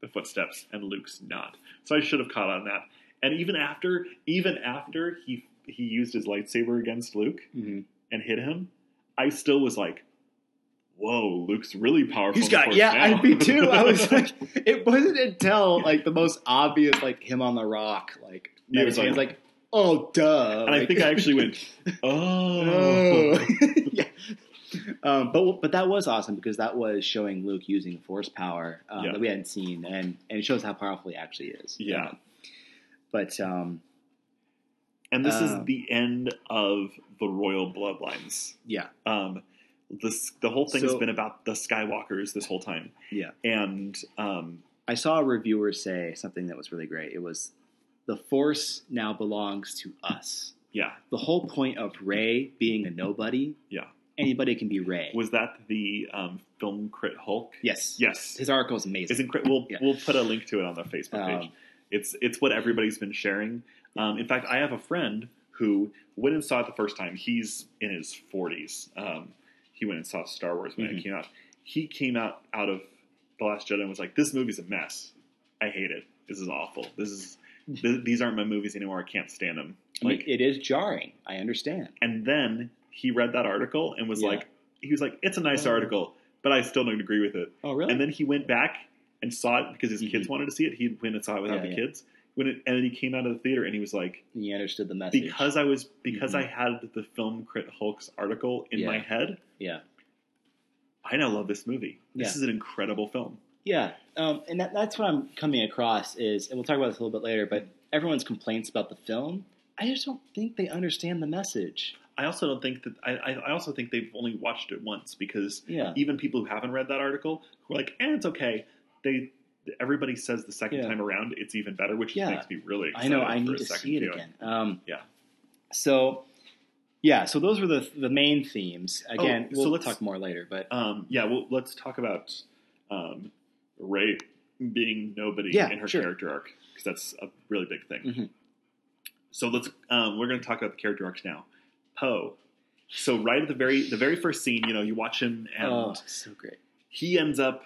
the footsteps, and Luke's not. So I should have caught on that. And even after, even after he he used his lightsaber against Luke hmm and hit him, I still was like, "Whoa, Luke's really powerful." He's got yeah, now. I me too. I was like, it wasn't until like the most obvious, like him on the rock, like Yeah, it was like- like, oh duh, and I think I actually went, "Oh, oh, yeah. Um, but but that was awesome because that was showing Luke using force power um, Yeah. that we hadn't seen, and and it shows how powerful he actually is. Yeah. Um, but um, And this Uh, is the end of the royal bloodlines. yeah, Um, this the whole thing has So- been about the Skywalkers this whole time, yeah. and um, I saw a reviewer say something that was really great. It was the force now belongs to us. yeah, the whole point of Rey being a nobody, yeah. anybody can be Rey. Was that the um, film Crit Hulk? yes, Yes, His article is amazing. Isn't Crit? We'll Yeah. we'll put a link to it on the Facebook page. Um, It's it's what everybody's been sharing. Um, in fact, I have a friend who went and saw it the first time. He's in his forties. Um, he went and saw Star Wars when Mhm. it came out. He came out out of the Last Jedi and was like, "This movie's a mess. I hate it. This is awful. This is th- these aren't my movies anymore. I can't stand them. Like, it is jarring. I understand. and then he read that article and was Yeah. like, he was like, it's a nice Oh. article, but I still don't agree with it. Oh, really? And then he went back and saw it because his Mhm. kids wanted to see it. He went and saw it without Yeah, the yeah. kids. When it, and then he came out of the theater and he was like, you understood the message. because I was because Mhm. I had the film Crit Hulk's article in Yeah. my head, yeah. I now love this movie. This is an incredible film. Yeah, um, and that, that's what I'm coming across is, and we'll talk about this a little bit later. But everyone's complaints about the film, I just don't think they understand the message. I also don't think that I, I also think they've only watched it once because Yeah, even people who haven't read that article who are like, eh, it's okay. They everybody says the second Yeah. time around it's even better, which Yeah. makes me really I know. I for need to see it again. Um, Yeah. So, yeah. So those were the the main themes. Again, Oh, so we'll let's- talk more later. But Um, yeah, well, let's talk about um, Rey being nobody Yeah, in her sure. character arc because that's a really big thing. Mhm. So let's um, we're going to talk about the character arcs now. Poe. So right at the very the very first scene, you know, you watch him and oh, so great. he ends up.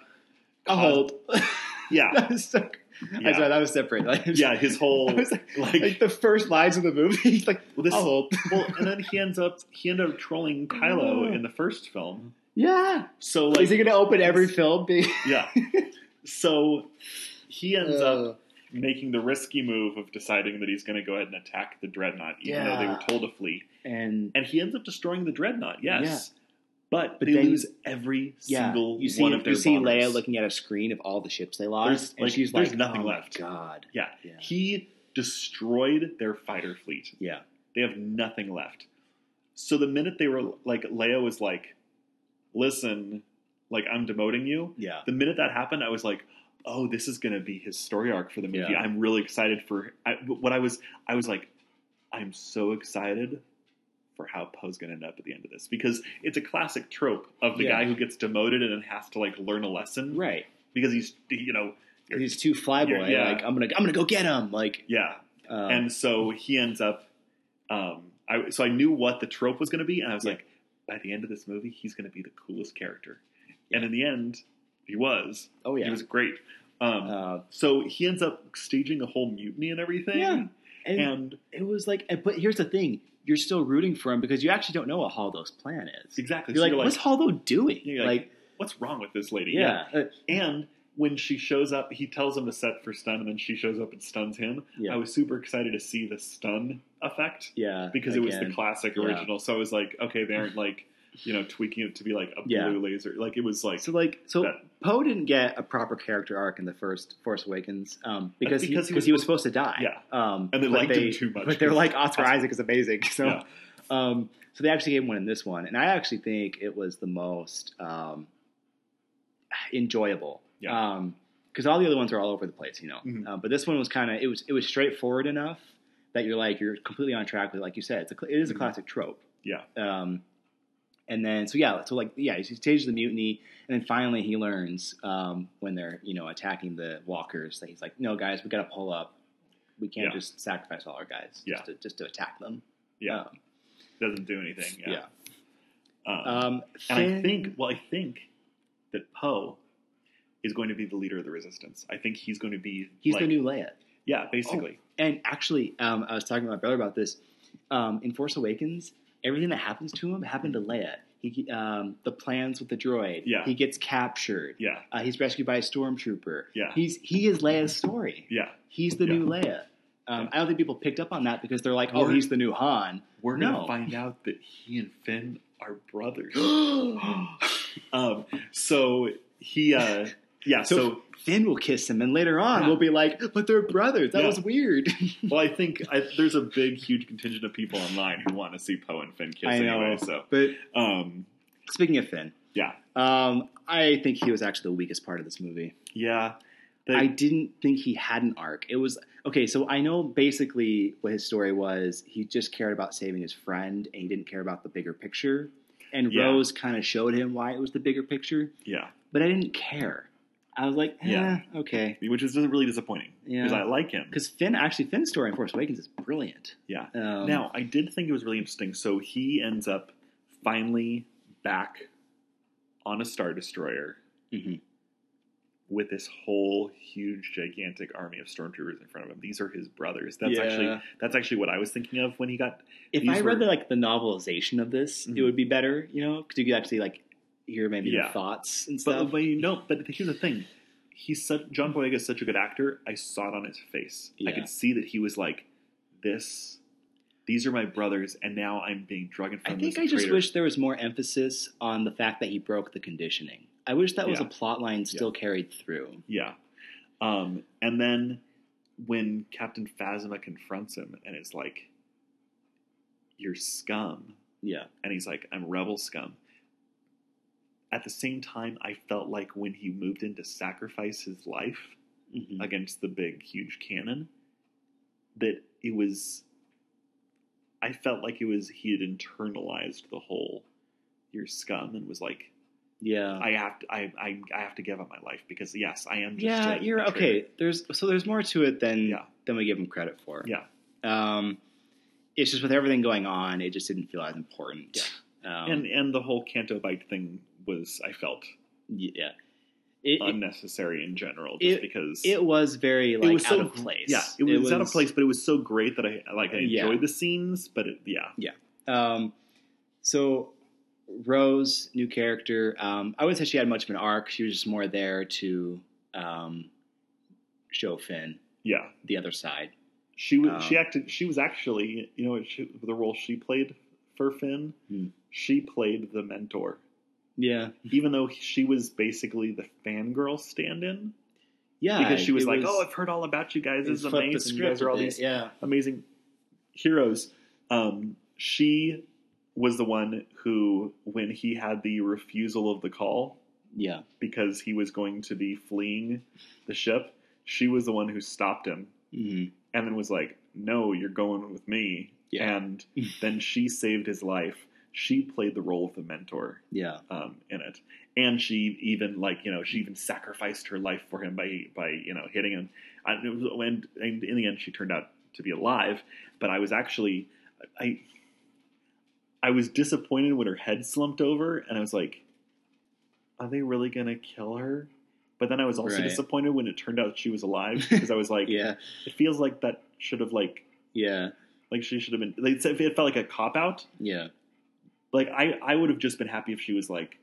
I'll hold. Yeah, that was so. I Yeah. sorry, that was separate. Like, yeah. His whole was like, like, like the first lines of the movie. He's like, well, this, hold. well, and then he ends up he ended up trolling Kylo in the first film. Yeah. So like, Is he going to open every film? Being... yeah. So he ends Uh. up making the risky move of deciding that he's going to go ahead and attack the dreadnought, even though they were told to flee. and And he ends up destroying the dreadnought. Yes, but, But they then- lose every yeah, single you see, one of their you see bombers. Leia looking at a screen of all the ships they lost, There's, and like, she's there's like, nothing oh left. God, Yeah, Yeah. he destroyed their fighter fleet. yeah, They have nothing left. So the minute they were like, Leia was like, "Listen, like I'm demoting you." yeah, the minute that happened, I was like, "Oh, this is going to be his story arc for the movie." Yeah. I'm really excited for I, what I was. I was like, "I'm so excited for how Poe's going to end up at the end of this because it's a classic trope of the Yeah. guy who gets demoted and then has to like learn a lesson right. because he's you know He's too flyboy. Yeah. Like I'm gonna, I'm gonna go get him. Like, yeah, um, and so he ends up. Um, I so I knew what the trope was going to be, and I was Yeah. like, by the end of this movie, he's going to be the coolest character, and in the end, he was. oh yeah, He was great. Um, uh, So he ends up staging a whole mutiny and everything. Yeah. and, And it was like, but here's the thing: you're still rooting for him because you actually don't know what Haldo's plan is. exactly. You're so like, you're what's Haldo doing? like, like, what's wrong with this lady? yeah, uh, And when she shows up, he tells him to set for stun, and then she shows up and stuns him. yeah, I was super excited to see the stun effect yeah, because it was the again. classic Yeah. original. So I was like, okay, they aren't like, you know, tweaking it to be like a Yeah. blue laser. Like it was like So like so. Poe didn't get a proper character arc in the first Force Awakens um, because he, because he he, was was supposed to die. Yeah. um, And they liked him too much But they were like Oscar Oscar- Isaac is amazing. So Yeah. um, so they actually gave one in this one, and I actually think it was the most um, enjoyable. Yeah. because all the other ones are all over the place, you know. Mhm. Uh, but this one was kind of it was it was straightforward enough that you're like you're completely on track with, like you said, it's a it is a Mhm. classic trope. Yeah. Um, and then so yeah, so like yeah, he stages the mutiny, and then finally he learns um, when they're you know attacking the walkers that he's like, no guys, we got to pull up. We can't Yeah. just sacrifice all our guys Yeah. just to just to attack them. yeah, Um, doesn't do anything. Yeah. Um, Um, and I think, well, I think that Poe is going to be the leader of the resistance. I think he's going to be he's like, the new Leia. Yeah, basically. And actually, um, I was talking to my brother about this. Um, in Force Awakens, everything that happens to him happened to Leia. He, um, the plans with the droid. Yeah. He gets captured. Yeah, Uh, he's rescued by a stormtrooper. Yeah. He's he is Leia's story. yeah. He's the Yeah. new Leia. Um, Yeah. I don't think people picked up on that because they're like, oh, We're- he's the new Han. We're gonna find out that he and Finn are brothers. um, so he, uh, yeah. So, So, Finn will kiss him, and later on Yeah. we'll be like, but they're brothers. That Yeah. was weird. well, I think I, there's a big, huge contingent of people online who want to see Poe and Finn kiss I know. anyway. So, But um, speaking of Finn, yeah, um, I think he was actually the weakest part of this movie. yeah. The- I didn't think he had an arc. It was okay. So I know basically what his story was. He just cared about saving his friend, and he didn't care about the bigger picture. And Yeah. Rose kind of showed him why it was the bigger picture, yeah, but I didn't care. I was like, eh, Yeah. okay, which is really disappointing because Yeah. I like him. because Finn actually Finn's story in Force Awakens is brilliant. Yeah. Um, Now, I did think it was really interesting. So he ends up finally back on a Star Destroyer mhm. with this whole huge, gigantic army of stormtroopers in front of him. These are his brothers. That's Yeah. actually that's actually what I was thinking of when he got. If I read were- the like the novelization of this, Mhm. it would be better, you know, because you could actually like hear maybe Yeah. thoughts and But, stuff. but you know, but here's the thing: he's such John Boyega is such a good actor. I saw it on his face. I could see that he was like, "This, these are my brothers, and now I'm being drug in I front think of I just traitor." wish there was more emphasis on the fact that he broke the conditioning. I wish that was Yeah. a plot line still carried through. Yeah. Um, and then when Captain Phasma confronts him and is like, You're scum. Yeah, And he's like, I'm rebel scum. At the same time, I felt like when he moved in to sacrifice his life Mhm. against the big, huge cannon, that it was. I felt like it was he had internalized the whole "you're scum" and was like, yeah, I have to, I, I, I have to give up my life because yes, I am. Just yeah. You're traitor. okay. There's so there's more to it than Yeah. than we give him credit for. Yeah, Um, it's just with everything going on, it just didn't feel as important. Um, and and the whole Canto Bight thing was I felt yeah, it, it, unnecessary in general, just it- because it was very like was out so of place. Yeah, it was, out of place, but it was so great that I like I Yeah. enjoyed the scenes. But it, yeah, Um, so Rose, new character. Um, I wouldn't say she had much of an arc. She was just more there to um, show Finn yeah, the other side. she was Um, she acted. She was actually you know she, the role she played for Finn. Hmm. She played the mentor, Yeah, even though she was basically the fangirl stand-in. yeah. because she was like, "Oh, I've heard all about you guys. This is amazing. You guys are all these yeah, amazing heroes." Um, she was the one who, when he had the refusal of the call yeah, because he was going to be fleeing the ship, she was the one who stopped him hmm and then was like, "No, you're going with me." Yeah. And then she saved his life. She played the role of the mentor yeah, um, in it, and she even like you know she even sacrificed her life for him by by you know hitting him. It was, and, and in the end, she turned out to be alive. But I was actually I I was disappointed when her head slumped over, and I was like, "Are they really gonna kill her?" But then I was also Right. disappointed when it turned out she was alive because I was like, yeah, "It feels like that should have like yeah, like she should have been." Like it felt like a cop out yeah, like I, I would have just been happy if she was like,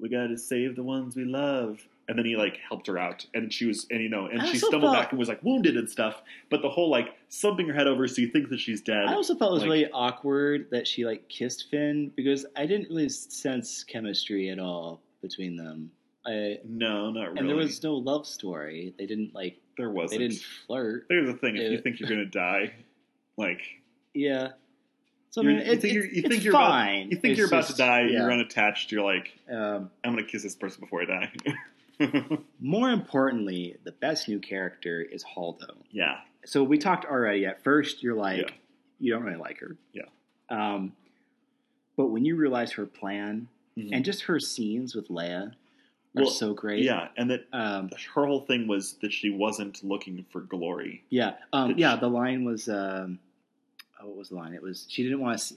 "We got to save the ones we love," and then he like helped her out, and she was, and you know, and I she also stumbled felt- back and was like wounded and stuff. But the whole like slumping her head over so you think that she's dead. I also felt it was like- really awkward that she like kissed Finn because I didn't really sense chemistry at all between them. I, no, not really. and there was no love story. They didn't like there wasn't. They didn't flirt. There's the thing: if you think you're gonna die, like Yeah. So I mean, you it, think you're, it's, you think it's you're fine. about, you think It's you're about just- to die, yeah. you're unattached. You're like, Um, I'm gonna kiss this person before I die. more importantly, the best new character is Haldo. yeah, So we talked already. At first, you're like, Yeah. you don't really like her. Yeah. Um, but when you realize her plan Mhm. and just her scenes with Leia are Well, so great. yeah, and that Um, her whole thing was that she wasn't looking for glory. yeah. Um, yeah. she- The line was, um, oh, what was the line? It was she didn't want to.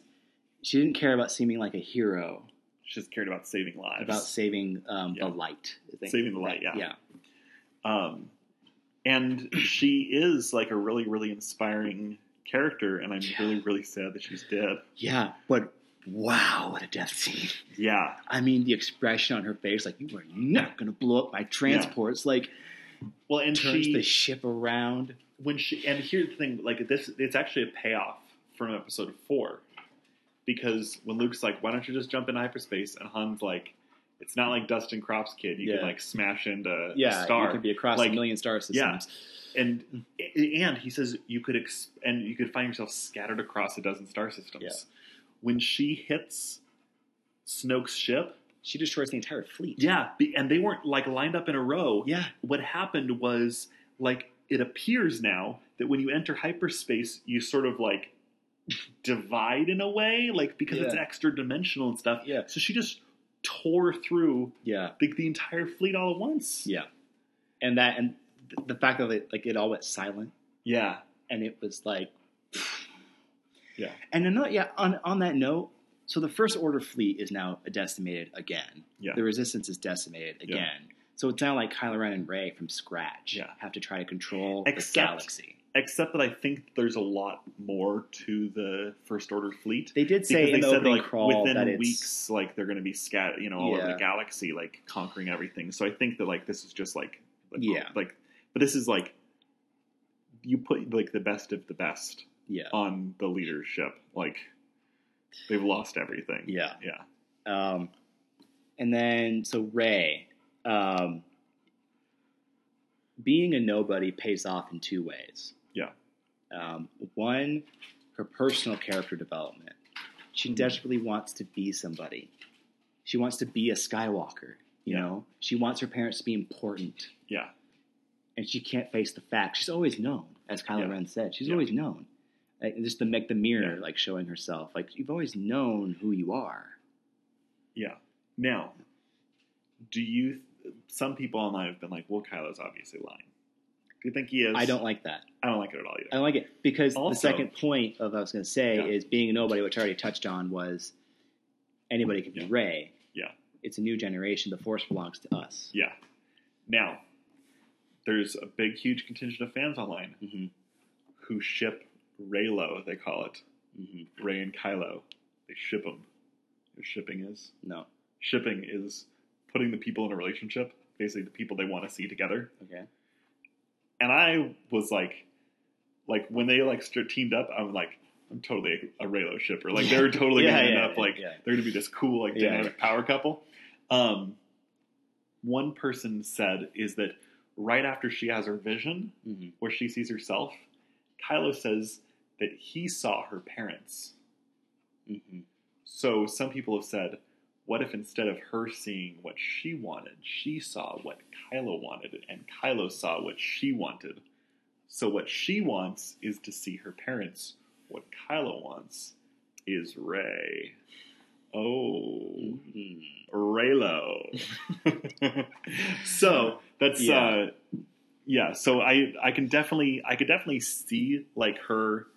She didn't care about seeming like a hero. She just cared about saving lives. About saving um, Yeah. the light. I think. Saving the light, yeah. Yeah. Um, and she is like a really, really inspiring character, and I'm Yeah. really, really sad that she's dead. Yeah. But wow, what a death scene. Yeah, I mean, the expression on her face, like you are not going to blow up my transports, like well, and turns she the ship around. when she and here's the thing, like this, it's actually a payoff from episode four, because when Luke's like, "Why don't you just jump into hyperspace?" and Han's like, "It's not like Dustin Croft's kid. You Yeah. can like smash into Yeah, a star." you could be across Like, a million star systems." yeah. and and he says you could ex- and you could find yourself scattered across a dozen star systems. Yeah. When she hits Snoke's ship, She destroys the entire fleet. yeah, and they weren't like lined up in a row. Yeah. What happened was like it appears now that when you enter hyperspace, you sort of like divide in a way, like because it's extra dimensional and stuff. Yeah. So she just tore through Yeah. the, the entire fleet all at once. Yeah. And that, and th- the fact that it, like it all went silent Yeah. and it was like, Yeah. And another, uh, yeah, on, on that note, so the First Order fleet is now decimated again. Yeah. The Resistance is decimated Yeah. again. So it's now like Kylo Ren and Rey from scratch Yeah. have to try to control Except- the galaxy. Except that I think there's a lot more to the First Order fleet. They did say they the said like crawl within weeks, like they're going to be scattered, you know, all over the galaxy, like conquering everything. So I think that like this is just like, like Yeah. like, but this is like you put like the best of the best yeah, on the leadership. Like they've lost everything. yeah. yeah, Um, and then so Rey, um, being a nobody pays off in two ways. Yeah. Um, one, her personal character development. She Mhm. desperately wants to be somebody. She wants to be a Skywalker. You Yeah. know, she wants her parents to be important, yeah, and she can't face the fact. She's always known, as Kylo Yeah. Ren said. She's Yeah. always known. Like, just to make the mirror, like showing herself, like you've always known who you are. yeah. Now, do you? Some people online have been like, "Well, Kylo's obviously lying." Do you think he is? I don't like that. I don't like it at all either. I like it because Also- the second point of what I was going to say Yeah. is being a nobody, which I already touched on, was anybody can be Yeah. Rey. Yeah. It's a new generation. The Force belongs to us. Yeah. Now, there's a big, huge contingent of fans online hmm who ship Reylo, they call it. hmm Rey and Kylo. They ship them. What shipping is? No. Shipping is putting the people in a relationship, basically the people they want to see together. Okay. And I was like, like when they like teamed up, I'm like, I'm totally a, Reylo shipper. Like they're totally Yeah, gonna end yeah, up like they're gonna be this cool like dynamic power couple. Um, one person said is that right after she has her vision, hmm where she sees herself, Kylo says that he saw her parents. hmm So some people have said, what if instead of her seeing what she wanted, she saw what Kylo wanted, and Kylo saw what she wanted? So what she wants is to see her parents. What Kylo wants is Rey. Oh, hmm Reylo. so that's Yeah. uh yeah, so I I can definitely I could definitely see like her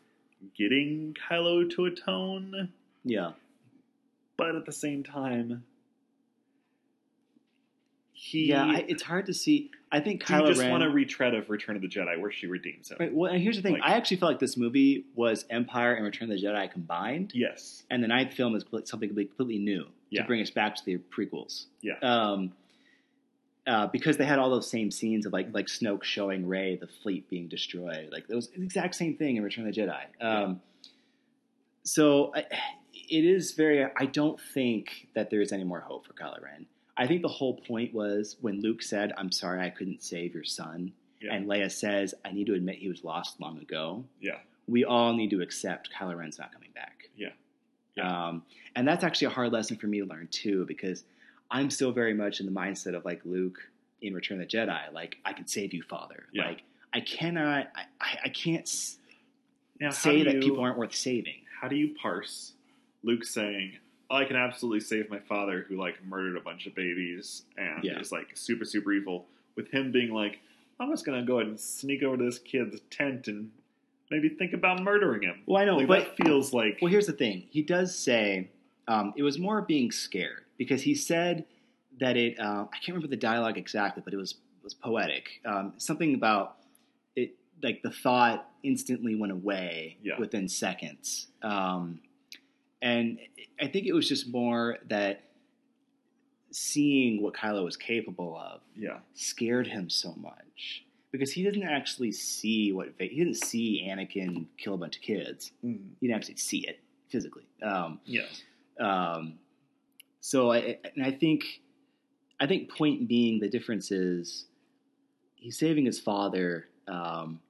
getting Kylo to atone, Yeah. But at the same time he Yeah. I, it's hard to see. I think do you Kylo just Ren. want a retread of Return of the Jedi where she redeems him? Right, well, and here's the thing. Like- I actually felt like this movie was Empire and Return of the Jedi combined, Yes. and the ninth film is something completely new Yeah. to bring us back to the prequels. Yeah. Um, uh, because they had all those same scenes of like like Snoke showing Rey the fleet being destroyed, like it was the exact same thing in Return of the Jedi. Um, So I, it is very. I don't think that there is any more hope for Kylo Ren. I think the whole point was when Luke said, "I'm sorry, I couldn't save your son," Yeah. and Leia says, "I need to admit he was lost long ago." Yeah. We all need to accept Kylo Ren's not coming back. Yeah. Yeah. Um, and that's actually a hard lesson for me to learn too, because I'm still very much in the mindset of like Luke in Return of the Jedi. Like, I can save you, Father. Yeah. Like, I cannot. I, I, can't Now, say that you- people aren't worth saving. How do you parse Luke saying, oh, "I can absolutely save my father who like murdered a bunch of babies and Yeah. is like super super evil," with him being like, "I'm just gonna go ahead and sneak over to this kid's tent and maybe think about murdering him." Well, I know, Like, but that feels like Well, here's the thing. He does say um, it was more being scared because he said that it. Uh, I can't remember the dialogue exactly, but it was was poetic. Um, something about it, like the thought instantly went away Yeah. within seconds. Um, and I think it was just more that seeing what Kylo was capable of yeah, scared him so much because he didn't actually see what he didn't see Anakin kill a bunch of kids Mm, you didn't actually see it physically. Um, yeah, um, so I and I think I think point being the difference is he's saving his father. Um,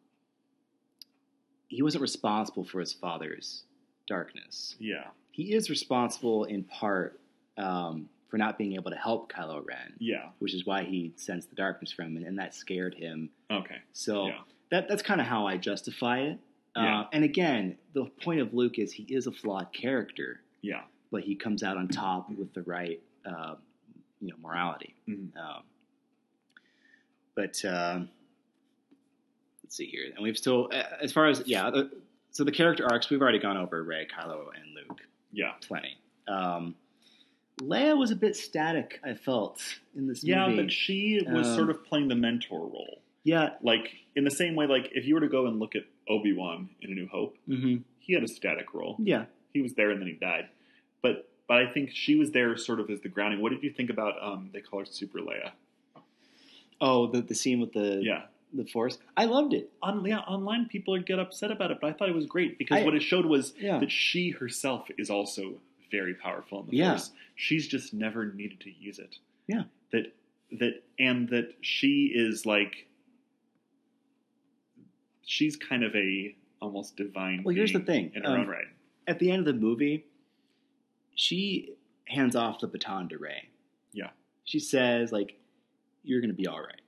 he wasn't responsible for his father's darkness. yeah, He is responsible in part um, for not being able to help Kylo Ren, yeah. which is why he sensed the darkness from him, and that scared him. Okay, So Yeah. that that's kind of how I justify it. Yeah. Uh, and again, the point of Luke is he is a flawed character, yeah, but he comes out on top with the right, uh, you know, morality. Mhm. Um, but um, let's see here, and we've still, uh, as far as yeah, the, so the character arcs we've already gone over Rey, Kylo, and Luke yeah, plenty. Um, Leia was a bit static. I felt in this Yeah, movie. but she was Um, sort of playing the mentor role. yeah, Like in the same way, like if you were to go and look at Obi Wan in A New Hope, hmm he had a static role. yeah. He was there and then he died. But but I think she was there sort of as the grounding. What did you think about um they call her Super Leia? Oh, the the scene with the Yeah. The force. I loved it. On yeah, online people get upset about it, but I thought it was great because I- what it showed was Yeah. that she herself is also very powerful in the Yeah. force. She's just never needed to use it. Yeah. That that and that she is like she's kind of a almost divine. Well, here's the thing, in her um, own right. At the end of the movie, she hands off the baton to Rey. Yeah. She says like, "You're going to be all right."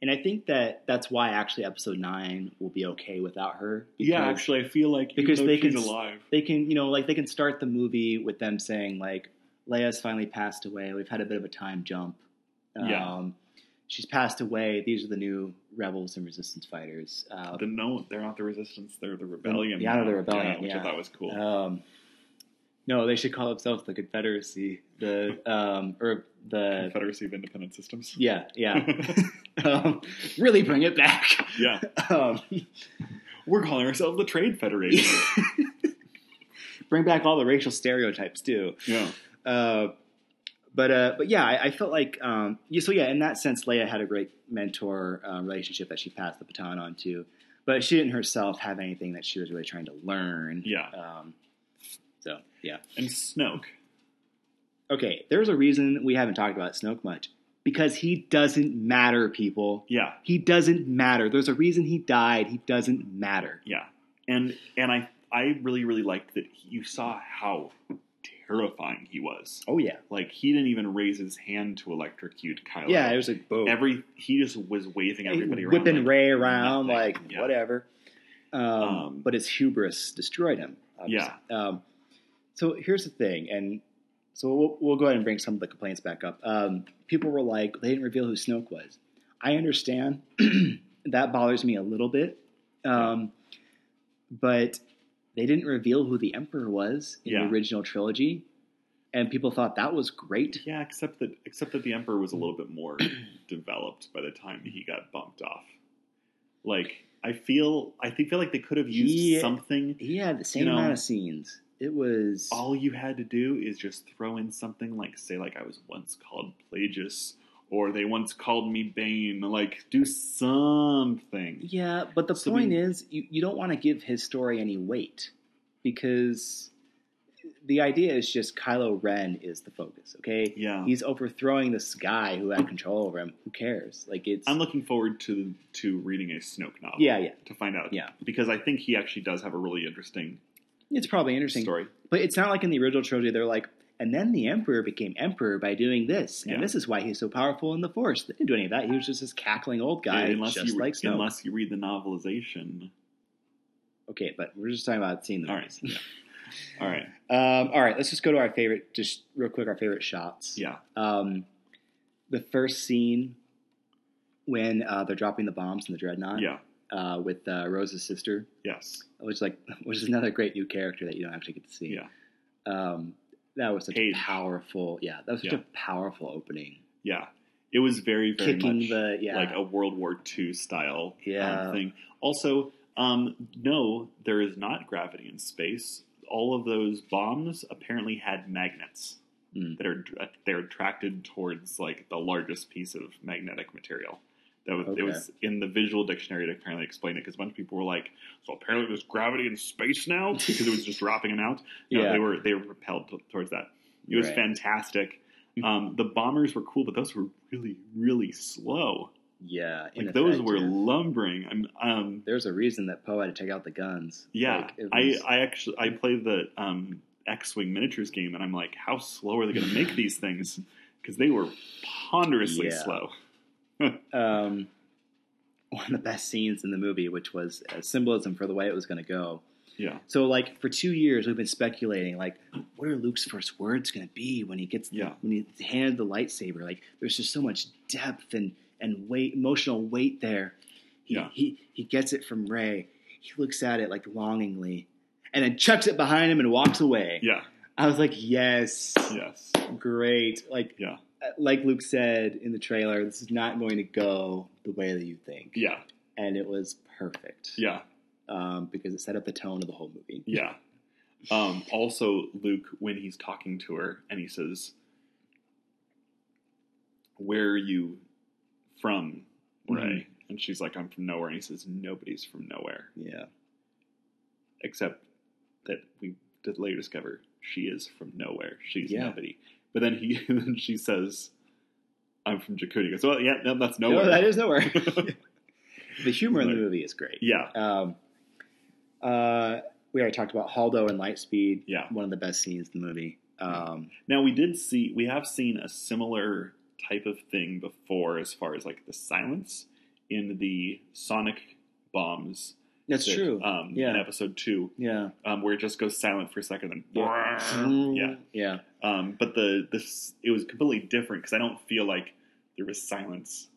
Yeah. And I think that that's why actually episode nine will be okay without her. Yeah, actually, I feel like because they can- alive. they can you know like they can start the movie with them saying like Leia's finally passed away. We've had a bit of a time jump. Yeah. Um, she's passed away. These are the new rebels and resistance fighters. Uh, The no, they're not the resistance; they're the rebellion. yeah, they're the rebellion, which yeah. I thought was cool. um, no, they should call themselves the Confederacy. The um, or the Confederacy of Independent Systems. yeah yeah. um, really bring it back. yeah, Um, we're calling ourselves the Trade Federation. bring back all the racial stereotypes too. yeah, Uh, but uh, but yeah, I, I felt like um, yeah, so yeah. In that sense, Leia had a great mentor uh, relationship that she passed the baton on to, but she didn't herself have anything that she was really trying to learn. Yeah. Um, yeah. and Snoke. Okay, there's a reason we haven't talked about Snoke much because he doesn't matter, people. Yeah, He doesn't matter. There's a reason he died. He doesn't matter. yeah, and and I I really really liked that you saw how terrifying he was. Oh yeah. Like he didn't even raise his hand to electrocute Kylo. Yeah, it was like boom. every he just was waving everybody around, whipping like Rey around nothing. like Yeah. whatever. Um, Um, but his hubris destroyed him. obviously. Um, so here's the thing, and so we'll, we'll go ahead and bring some of the complaints back up. Um, people were like, they didn't reveal who Snoke was. I understand that bothers me a little bit, um, but they didn't reveal who the Emperor was in Yeah. the original trilogy, and people thought that was great. Yeah, except that except that the Emperor was a little bit more developed by the time he got bumped off. Like I feel I think feel like they could have used He- something. He had the same You know, amount of scenes. It was All you had to do is just throw in something like say like I was once called Plagueis or they once called me Bane. Like do something. Yeah, but the So point we- is, you, you don't want to give his story any weight because the idea is just Kylo Ren is the focus. Okay, Yeah. he's overthrowing this guy who had control over him. Who cares? Like it's I'm looking forward to to reading a Snoke novel. yeah, yeah, To find out. Yeah. Because I think he actually does have a really interesting it's probably interesting. story. But it's not like in the original trilogy. They're like, and then the Emperor became Emperor by doing this, and Yeah. this is why he's so powerful in the Force. They didn't do any of that. He was just this cackling old guy, Yeah, unless just you like Snoke. unless you read the novelization. Okay, but we're just talking about seeing the All right. movies. All right. Um, all right, let's just go to our favorite, just real quick, our favorite shots. Yeah. Um, the first scene when uh, they're dropping the bombs in the dreadnought. Yeah. Uh, with uh, Rose's sister, Yes. which is like, which is another great new character that you don't actually get to see. Yeah. Um, that was such a powerful, yeah, that was such Yeah. a powerful opening. Yeah. It was very, very Kicking much the, yeah, like a World War II style um, thing. Also, um, no, there is not gravity in space. All of those bombs apparently had magnets Mm. that are they're attracted towards like the largest piece of magnetic material. That was, Okay. It was in the visual dictionary to apparently explain it because a bunch of people were like, "So apparently there's gravity in space now," because it was just dropping them out. No, Yeah. they were they were repelled t- towards that. It was Right. fantastic. Um, the bombers were cool, but those were really really slow. yeah. Like those were lumbering. I'm, um, There's a reason that Poe had to take out the guns. yeah, Like, it I I actually I played the um, X-wing miniatures game, and I'm like, how slow are they going to make these things? Because they were ponderously Yeah. slow. um, one of the best scenes in the movie, which was a symbolism for the way it was going to go. Yeah, So, like for two years, we've been speculating, like, what are Luke's first words going to be when he gets, the, when he handed the lightsaber? Like, there's just so much depth and and weight, emotional weight there. He, Yeah. he he gets it from Rey. He looks at it like longingly, and then chucks it behind him and walks away. yeah, I was like, yes, Yes. great. Like, Yeah. Like Luke said in the trailer, this is not going to go the way that you think. Yeah. And it was perfect. Yeah. Um, because it set up the tone of the whole movie. Yeah. Um, also, Luke, when he's talking to her and he says, Where are you from, Rey? Mhm. And she's like, I'm from nowhere. And he says, Nobody's from nowhere. Yeah. Except that we did later discover she is from nowhere. She's Yeah. nobody. But then he then she says, I'm from Jakoti. He goes, Well, yeah, no, that's No, nowhere. that is nowhere. the humor in the movie is great. yeah. Um, uh, we already talked about Haldo and Lightspeed. Yeah. One of the best scenes in the movie. Um, Now we did see we have seen a similar type of thing before as far as like the silence in the sonic bombs. That's that, true. Um, Yeah. in episode two, yeah. um, where it just goes silent for a second, and Yeah. yeah. Yeah. Um, but the this it was completely different because I don't feel like there was silence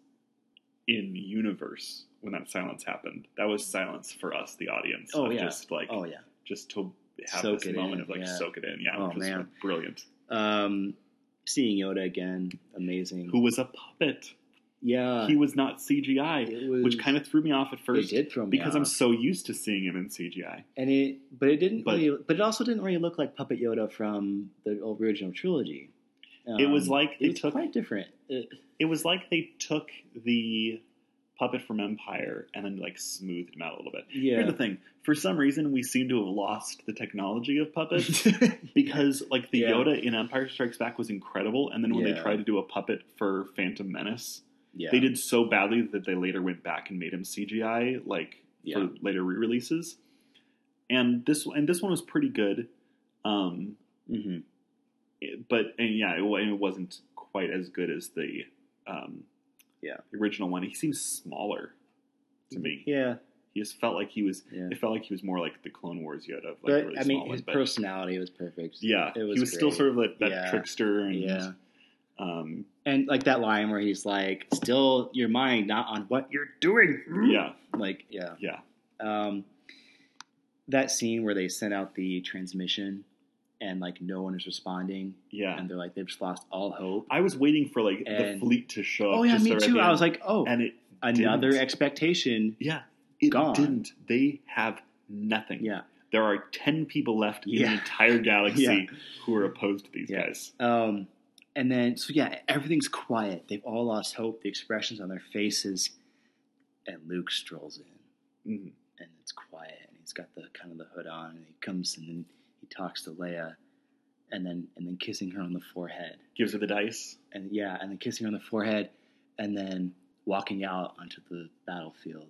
in universe when that silence happened. That was silence for us, the audience. Oh, yeah. Just like Oh, yeah. just to have Soak this moment in, of like yeah. soak it in. Yeah, Oh, which was man. brilliant. Um, seeing Yoda again, amazing. Who was a puppet? Yeah. he was not CGI, it was, which kind of threw me off at first. it did throw me because I'm so used to seeing him in CGI. and it, but it didn't But- really, but it also didn't really look like Puppet Yoda from the original trilogy. It was Um, like it was took- quite different. It- It was like they took the puppet from Empire and then like smoothed him out a little bit. yeah, Here's the thing: for some reason, we seem to have lost the technology of puppets because, like, the Yeah. Yoda in Empire Strikes Back was incredible, and then when they tried to do a puppet for Phantom Menace, yeah, they did so badly that they later went back and made him CGI, like Yeah. for later re-releases. And this and this one was pretty good. Um, hmm it- but and yeah, it, it wasn't quite as good as the um, Yeah. original one. He seems smaller to me. Yeah, He just felt like he was. yeah. It felt like he was more like the Clone Wars Yoda, like but really I mean, one. his But personality was perfect. yeah, it was he was still sort of like that Yeah. trickster, and yeah. um, And like that line where he's like, "Still your mind, not on what you're doing." yeah, Like, yeah. yeah, Um, that scene where they sent out the transmission and like no one is responding, yeah. and they're like they've just lost all hope. I was waiting for like the fleet to show up. Oh yeah, me too. I was like, oh, and it another didn't. expectation. yeah, it gone. didn't. They have nothing. Yeah. There are ten people left in the entire galaxy Yeah. who are opposed to these Yeah. guys. Um, and then so yeah, everything's quiet. They've all lost hope. The expressions on their faces, and Luke strolls in. Mhm. and it's quiet and he's got the kind of the hood on and he comes and then he talks to Leia and then and then kissing her on the forehead Gives her the dice. and yeah and then kissing her on the forehead and then walking out onto the battlefield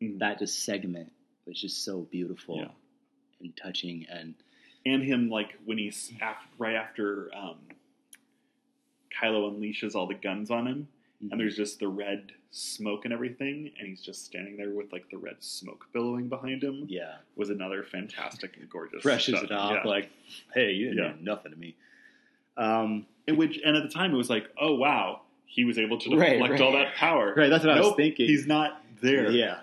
Mhm. that just segment was just so beautiful Yeah. and touching and and him like when he's af- right after um, Kylo unleashes all the guns on him, Mm-hmm. and there's just the red smoke and everything, and he's just standing there with like the red smoke billowing behind him. yeah Was another fantastic and gorgeous. brushes shot. it off Yeah. like hey you didn't Yeah. do nothing to me um And which and at the time it was like, oh wow, he was able to deflect right. all that power. Right, that's what I was thinking. He's not there. Yeah.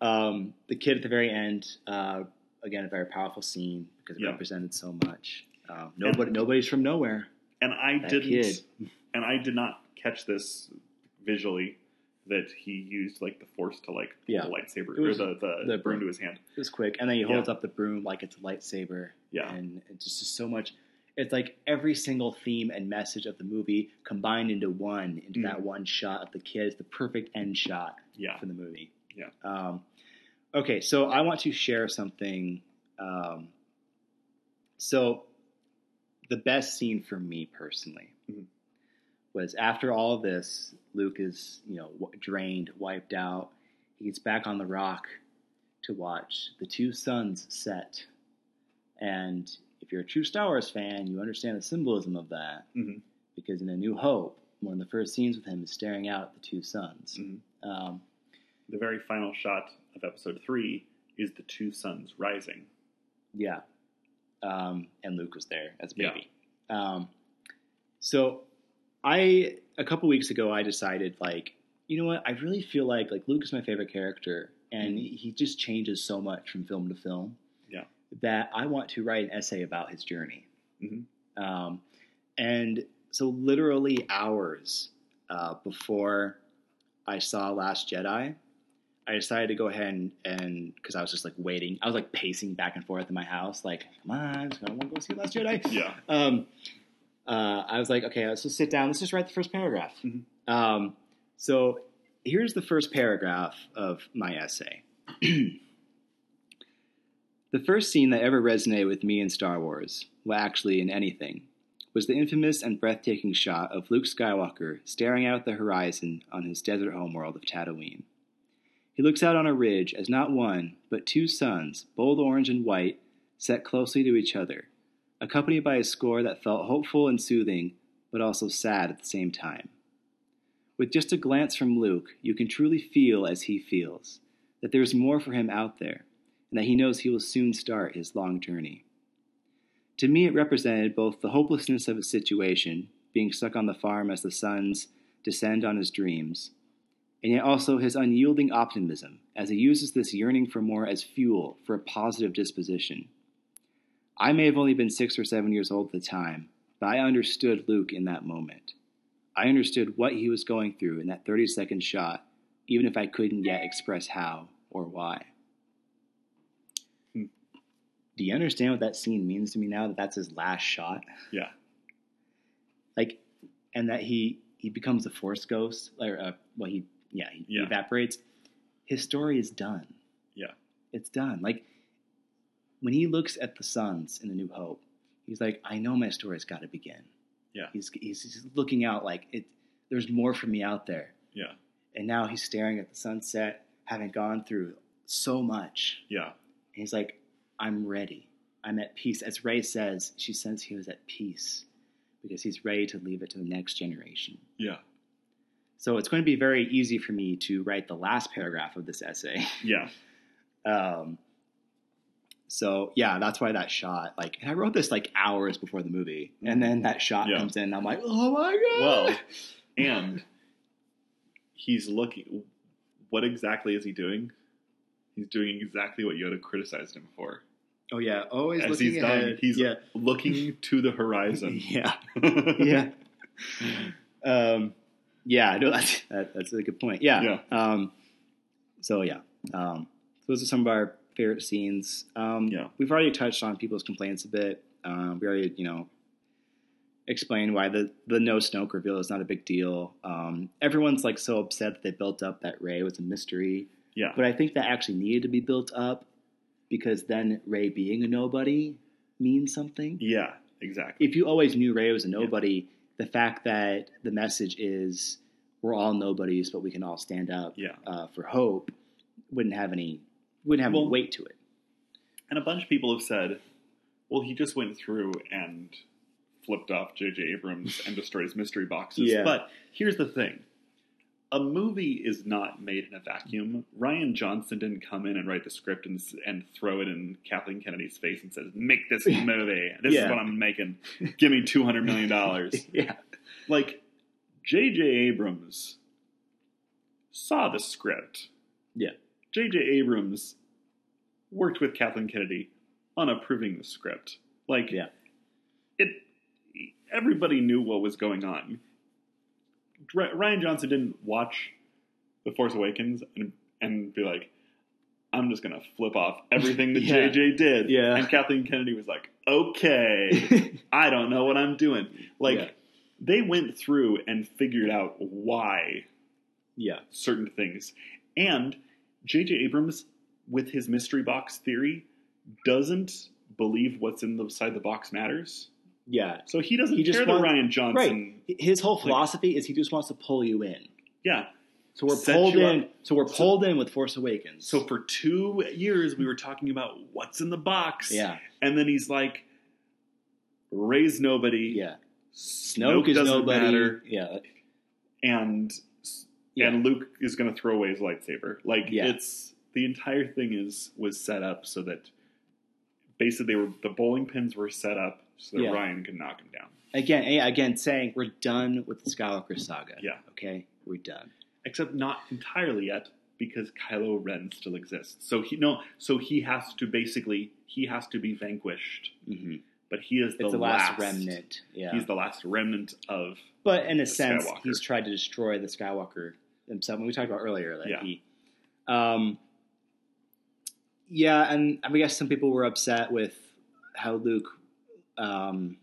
Um, the kid at the very end, uh, again, a very powerful scene because it Yeah. represented so much. Um, nobody, nobody's from nowhere. And I That didn't. kid. And I did not catch this visually that he used like the force to like Yeah. the lightsaber was or the the, the broom broom. to his hand. It was quick, and then he holds up the broom like it's a lightsaber, Yeah. and it's just, just so much. It's like every single theme and message of the movie combined into one, into Mm. that one shot of the kid. It's the perfect end shot Yeah. for the movie. Yeah. Um, okay, so I want to share something. Um, so, the best scene for me personally Mhm. was after all of this. Luke is, you know, w- drained, wiped out. He gets back on the rock to watch the two suns set. And if you're a true Star Wars fan, you understand the symbolism of that Mhm. because in A New Hope, one of the first scenes with him is staring out at the two suns. Mhm. Um, The very final shot of episode three is the two suns rising. yeah, um, and Luke was there as a Yeah. baby. Um, so I a couple weeks ago I decided like you know what I really feel like like Luke is my favorite character and Mhm. he just changes so much from film to film. Yeah. That I want to write an essay about his journey. Mhm. Um, and so, literally hours uh, before I saw Last Jedi, I decided to go ahead and because I was just like waiting. I was like pacing back and forth in my house, like, "Come on, I want to go see Last Jedi." Yeah. um, uh, I was like, okay, let's just sit down. Let's just write the first paragraph. Mhm. Um, so here's the first paragraph of my essay. the first scene that ever resonated with me in Star Wars, well, actually in anything, was the infamous and breathtaking shot of Luke Skywalker staring out at the horizon on his desert homeworld of Tatooine. He looks out on a ridge as not one, but two suns, bold orange and white, set closely to each other accompanied by a score that felt hopeful and soothing, but also sad at the same time. With just a glance from Luke, you can truly feel as he feels that there is more for him out there, and that he knows he will soon start his long journey. To me, it represented both the hopelessness of his situation, being stuck on the farm as the suns descend on his dreams, and yet also his unyielding optimism as he uses this yearning for more as fuel for a positive disposition. I may have only been six or seven years old at the time, but I understood Luke in that moment. I understood what he was going through in that 30 second shot, even if I couldn't yet express how or why. Hmm. Do you understand what that scene means to me now that that's his last shot? Yeah. Like, and that he he becomes a force ghost, or uh, well, he yeah he Yeah. evaporates. His story is done. Yeah. it's done. Like when he looks at the suns in the New Hope, he's like, I know my story's got to begin. Yeah. He's he's just looking out like it. There's more for me out there, Yeah. and now he's staring at the sunset, having gone through so much. Yeah. And he's like, I'm ready. I'm at peace. As Rey says, she says he was at peace because he's ready to leave it to the next generation. Yeah. So it's going to be very easy for me to write the last paragraph of this essay. Yeah. Um, so yeah, that's why that shot. Like, and I wrote this like hours before the movie, and then that shot Yeah. comes in. And I'm like, oh my god. Well, and he's looking. What exactly is he doing? He's doing exactly what Yoda criticized him for. oh yeah, always As looking he's ahead. he's yeah, looking to the horizon. yeah, yeah. um, yeah, no, that's that, that's a good point. Yeah. Yeah. Um, so yeah, um, those are some of our favorite scenes. Um, Yeah. we've already touched on people's complaints a bit. Um, we already, you know, explained why the the no Snoke reveal is not a big deal. Um, everyone's like so upset that they built up that Rey was a mystery, Yeah. but I think that actually needed to be built up because then Rey being a nobody means something Yeah. Exactly. if you always knew Rey was a nobody, the fact that the message is we're all nobodies, but we can all stand up Yeah. uh, for hope wouldn't have any wouldn't have Well- any weight to it. And a bunch of people have said, well, he just went through and flipped off J.J. Abrams and destroys mystery boxes. Yeah. But here's the thing a movie is not made in a vacuum. Rian Johnson didn't come in and write the script and, and throw it in Kathleen Kennedy's face and says, make this movie. This Yeah. is what I'm making. Give me $200 million. yeah, like, J.J. Abrams saw the script. Yeah. J.J. Abrams worked with Kathleen Kennedy on approving the script. Like, Yeah. it. Everybody knew what was going on. Rian Johnson didn't watch The Force Awakens and and be like, "I'm just gonna flip off everything that Yeah. J.J. did." Yeah. And Kathleen Kennedy was like, "Okay, I don't know what I'm doing." Like, Yeah. they went through and figured out why yeah, certain things. And J.J. Abrams, with his mystery box theory, doesn't believe what's inside the box matters. Yeah. So he doesn't He just care that wants- Rian Johnson. Right. His whole philosophy is he just wants to pull you in. Yeah. So we're Set pulled in. up. So we're So- pulled in with Force Awakens. So for two years, we were talking about what's in the box. yeah, And then he's like, Rey's nobody. yeah. Snoke, Snoke is doesn't nobody. matter. Yeah, And Yeah. and Luke is going to throw away his lightsaber. Like Yeah. it's the entire thing is was set up so that basically they were the bowling pins were set up so that Yeah. Rian can knock him down. again, again, saying we're done with the Skywalker saga. Yeah. Okay, we're done. Except not entirely yet because Kylo Ren still exists. So he no, so he has to basically he has to be vanquished hmm but he is the, the last, remnant. Yeah, He's the last remnant of but in a sense, Skywalker. he's tried to destroy the Skywalker himself. When we talked about earlier, that Yeah. he, um, yeah, and I guess some people were upset with how Luke, um,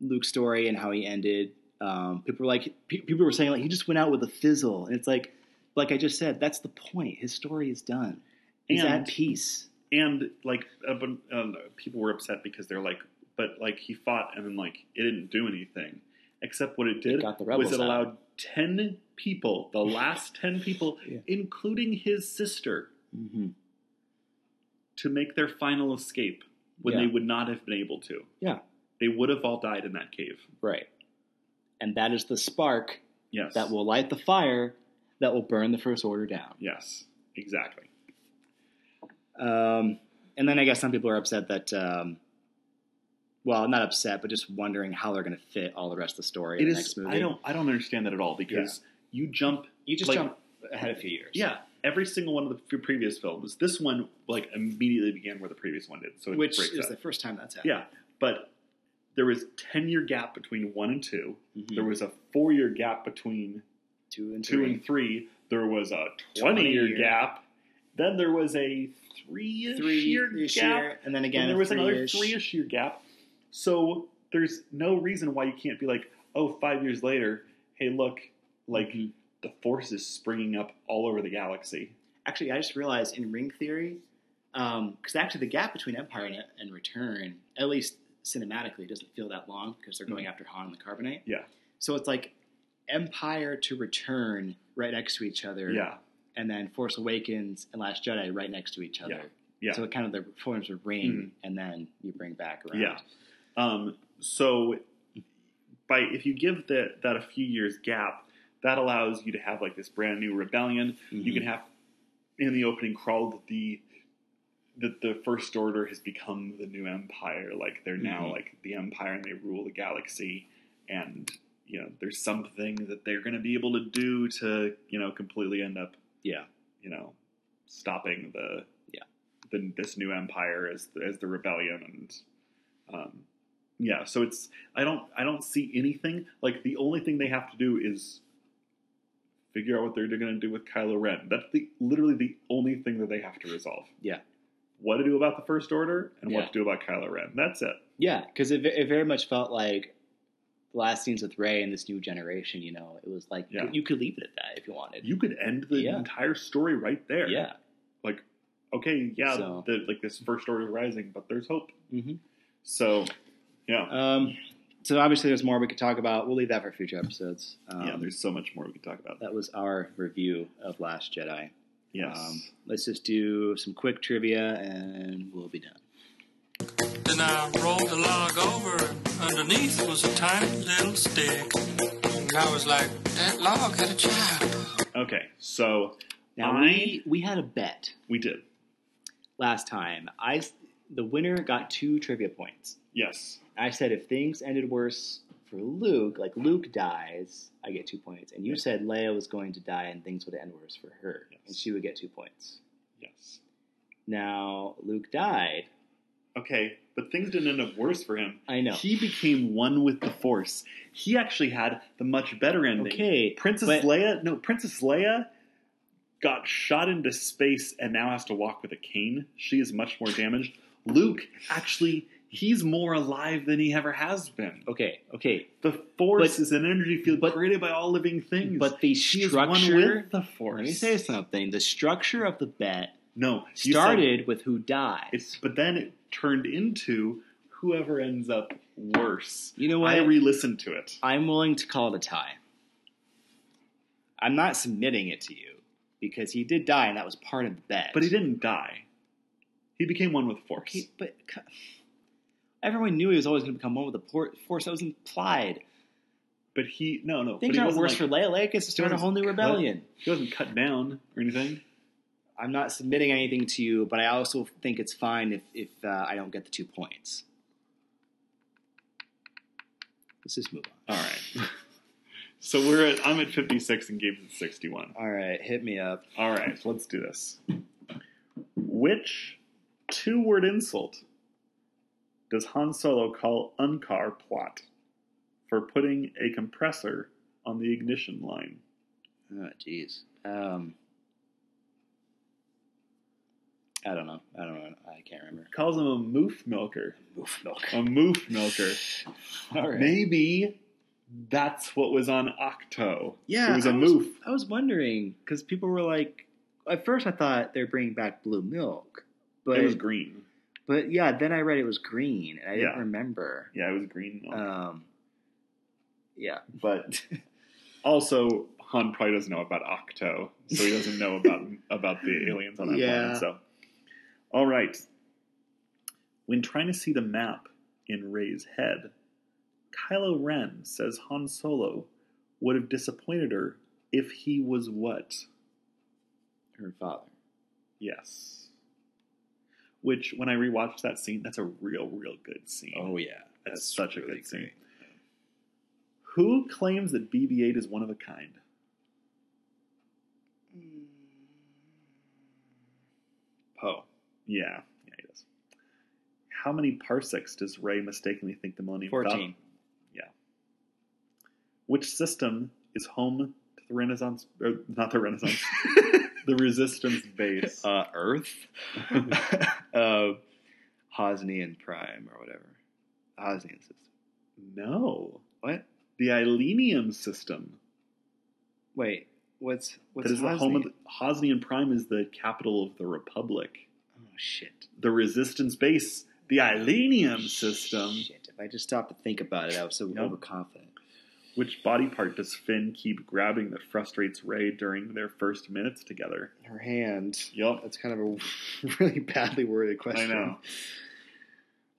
Luke's story and how he ended. Um, people were like, pe- people were saying like he just went out with a fizzle, and it's like, like I just said, that's the point. His story is done. He's And- at peace. and like uh, but, um, people were upset because they're like, but like he fought and then like it didn't do anything, except what it did got the was it out. allowed ten people, the last ten people, Yeah. including his sister, hmm to make their final escape when Yeah. they would not have been able to. Yeah. They would have all died in that cave. Right, and that is the spark Yes. that will light the fire that will burn the First Order down. Yes. Exactly. Um, and then I guess some people are upset that, um, well, not upset, but just wondering how they're going to fit all the rest of the story It in the next movie. I don't. I don't understand that at all because you jump. You just like- jump ahead a few years. Yeah. Every single one of the previous films. This one like immediately began where the previous one did. So it which breaks is up. the first time that's happened. Yeah, but there was ten year gap between one and 2 Mhm. There was a four year gap between two and two three. and three. There was a twenty year gap. Then there was a three three year gap. year, and then again and there was another three-ish. three ish year gap. So there's no reason why you can't be like, oh, five years later, hey, look, like Mhm. The force is springing up all over the galaxy. Actually, I just realized in ring theory, um, because actually the gap between Empire and, and Return, at least cinematically, doesn't feel that long because they're going mm-hmm. after Han and the Carbonite. Yeah. So it's like Empire to Return right next to each other. Yeah, and then Force Awakens and Last Jedi right next to each other. Yeah. Yeah. So it kind of the forms a ring, mm-hmm. and then you bring back around. Yeah. Um, so by if you give that that a few years gap, that allows you to have like this brand new rebellion. You Mhm. can have in the opening crawl that the that the first order has become the new empire. Like they're now Mhm. like the empire and they rule the galaxy. And you know, there's something that they're going to be able to do to you know completely end up Yeah. you know stopping the Yeah. the, this new empire as the, as the rebellion and um, yeah so it's I don't I don't see anything like the only thing they have to do is figure out what they're going to do with Kylo Ren that's the literally the only thing that they have to resolve Yeah. what to do about the First Order and Yeah. what to do about Kylo Ren that's it Yeah, because it, it very much felt like the last scenes with Rey and this new generation. You know, it was like Yeah. you could leave it at that if you wanted. you could end the Yeah. entire story right there yeah. like okay yeah So- the, like this First Order rising but there's hope hmm so yeah Um, so obviously, there's more we could talk about. We'll leave that for future episodes. Um, yeah there's so much more we could talk about that was our review of Last Jedi. yes Um, let's just do some quick trivia, and we'll be done. Then I rolled the log over, and underneath was a tiny little stick. And I was like, that log had a child. Okay, so Now I- we we had a bet we did. last time. I the winner got two trivia points. Yes. I said if things ended worse for Luke, like Luke dies, I get two points. And you said Leia was going to die and things would end worse for her, Yes. and she would get two points. Yes. Now Luke died. Okay, but things didn't end up worse for him. I know. He became one with the Force. He actually had the much better ending. Okay, Princess but- Leia, no, Princess Leia got shot into space and now has to walk with a cane. She is much more damaged. Luke, actually, he's more alive than he ever has been. Okay, okay. The Force But- is an energy field but- created by all living things. But the He is one structure. with the Force. Let me say something. The structure of the bet No, you said- started with who dies. It's but then it turned into whoever ends up worse. You know what? I re-listened to it. I'm willing to call it a tie. I'm not submitting it to you because he did die, and that was part of the bet. But he didn't die. He became one with Force. Okay, but everyone knew he was always going to become one with the por- force. That was implied. But he no no. Things but aren't worse like, for Leia. Leia gets to start a whole new cut- rebellion. He wasn't cut down or anything. I'm not submitting anything to you, but I also think it's fine if if uh, I don't get the two points. Let's just move on. All right. so we're at I'm at 56 and Gabe's at 61. All right, hit me up. All right, let's do this. Which two-word insult does Han Solo call Unkar Plutt for putting a compressor on the ignition line? Oh, jeez. Um, I don't know. I don't know. I can't remember. Calls him a moof milker. Oof, milk. A moof milker. Right. Maybe that's what was on Ahch-To. Yeah, it was a I moof. I was wondering because people were like, at first I thought they're bringing back blue milk, but it was green. But yeah, then I read it was green, and I didn't remember. Yeah, it was green milk. Um, yeah, but also, Han probably doesn't know about Ahch-To, so he doesn't know about about the aliens on that Yeah. planet. So, all right. When trying to see the map in Rey's head, Kylo Ren says Han Solo would have disappointed her if he was what? her father. Yes. Which, when I rewatched that scene, that's a real, real good scene. Oh yeah, That's such a good scene. Who claims that BB 8 is one of a kind? Hmm. Poe. Yeah, yeah, he does. How many parsecs does Rey mistakenly think the Millennium Fourteen. Yeah. Which system is home to the Renaissance? Or not the Renaissance. the Resistance base. Uh, Earth. uh, Hosnian Prime or whatever. Hosnian system. no, What? the Ileenium system. Wait, what's what's that is the home of Hosnian? the, Hosnian Prime is the capital of the Republic. Oh shit. The Resistance base, the Ileenium system. Shit. If I just stopped to think about it, I was so Yep. overconfident. Which body part does Finn keep grabbing that frustrates Rey during their first minutes together? Her hand. Yep. That's kind of a really badly worded question. I know.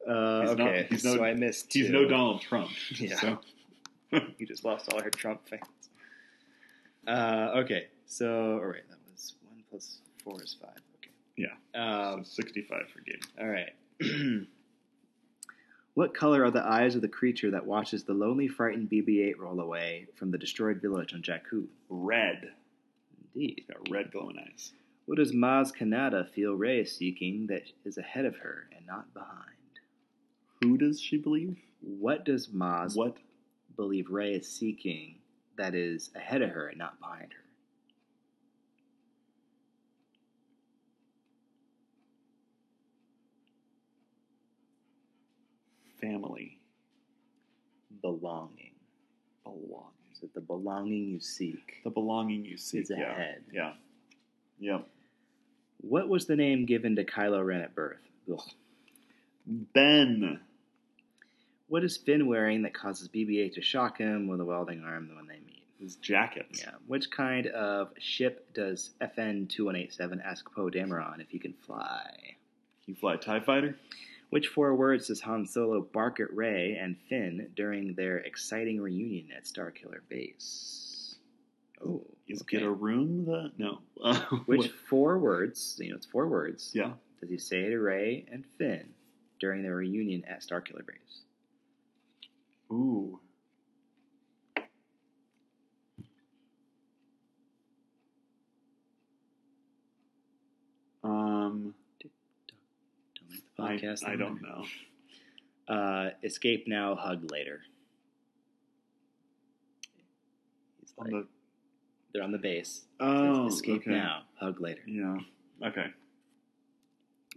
Uh, He's not- okay, he's no- so I missed. He's two. no Donald Trump. Yeah. So. You just lost all her Trump fans. Uh, okay, so all right, that was one plus four is five. Okay. Yeah. Um, so 65 for Gabe. all right. what color are the eyes of the creature that watches the lonely, frightened BB-8 roll away from the destroyed village on Jakku? Red. Indeed. Got red glowing eyes. What does Maz Kanata feel Rey is seeking that is ahead of her and not behind? Who does she believe? What does Maz What? believe Rey is seeking that is ahead of her and not behind her? Family. Belonging. Belonging. Is it the belonging you seek? The belonging you seek. Is yeah. ahead. Yeah. Yep. What was the name given to Kylo Ren at birth? Ugh. Ben. What is Finn wearing that causes BB-8 to shock him with a welding arm when they meet? His jacket. Yeah. Which kind of ship does FN2187 ask Poe Dameron if he can fly? You fly a TIE fighter? Which four words does Han Solo bark at Rey and Finn during their exciting reunion at Starkiller Base? Oh, Is okay. get a room? The no. Uh, Which what- four words, you know, it's four words, Yeah. does he say to Rey and Finn during their reunion at Starkiller Base? Ooh. The I. I don't know. Uh, escape now, hug later. He's On the they're on the base. It says, oh, escape okay. now, hug later. Yeah. Okay.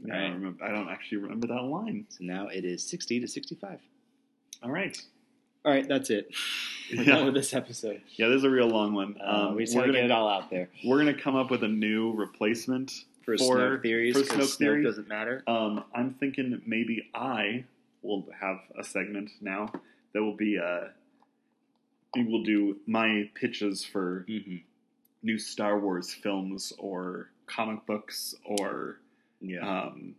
Yeah, I, don't remember, I don't actually remember that line. So now it is 60 to 65. All right. All right, that's it. We're Yeah. done with this episode. Yeah, this is a real long one. Uh, Um, we just we're want gonna get it all out there. we're gonna come up with a new replacement For, For- Snoke theories, for Snoke theory? doesn't matter. Um, I'm thinking maybe I will have a segment now that will be uh, we will do my pitches for Mm-hmm. new Star Wars films or comic books or Yeah. um,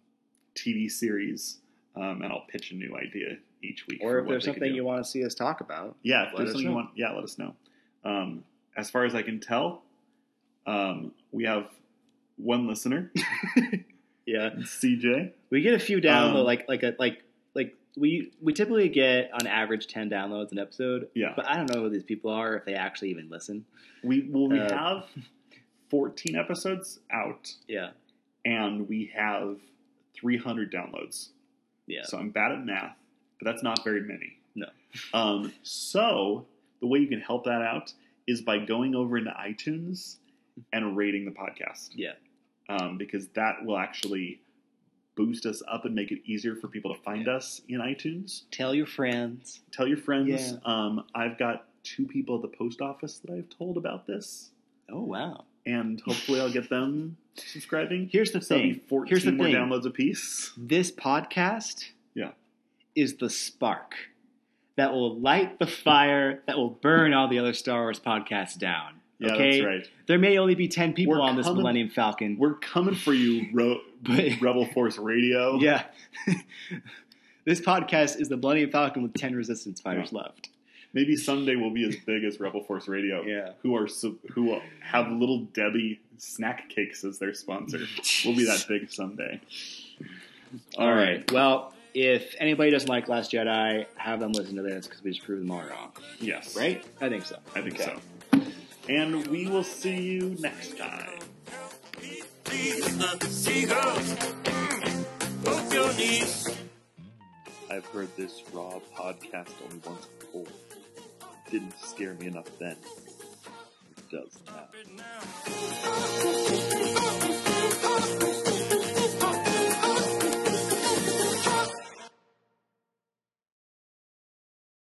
TV series, um, and I'll pitch a new idea each week. or if there's something you want to see us talk about. yeah, if let there's us something you know. want, yeah, let us know. Um, as far as I can tell, um, we have one listener, Yeah. CJ. We get a few downloads, Um, like like a like like we we typically get on average ten downloads an episode. Yeah. But I don't know who these people are if they actually even listen. We well, we Uh, have 14 episodes out, Yeah. and we have 300 downloads. Yeah. So I'm bad at math, but that's not very many. No. Um, so the way you can help that out is by going over into iTunes and rating the podcast. Yeah. Um, because that will actually boost us up and make it easier for people to find Yeah. us in iTunes. Tell your friends. Tell your friends. Yeah. Um, I've got two people at the post office that I've told about this, Oh wow. and hopefully I'll get them subscribing. Here's the So thing. 14 Here's the more thing. downloads a piece. This podcast Yeah. is the spark that will light the fire that will burn all the other Star Wars podcasts down. Yeah, okay? that's right. There may only be 10 people We're on this Millennium Falcon. We're coming for you, Ro- But- Rebel Force Radio. yeah. this podcast is the Millennium Falcon with 10 resistance fighters left. Maybe someday we'll be as big as Rebel Force Radio. Yeah. Who are who have Little Debbie snack cakes as their sponsor. we'll be that big someday. All right. Well, if anybody doesn't like Last Jedi, have them listen to this because we just proved them all wrong. Yes. Right? I think so. I think Okay. so. And we will see you next time. I've heard this raw podcast only once before. It Didn't scare me enough then. It does. Now.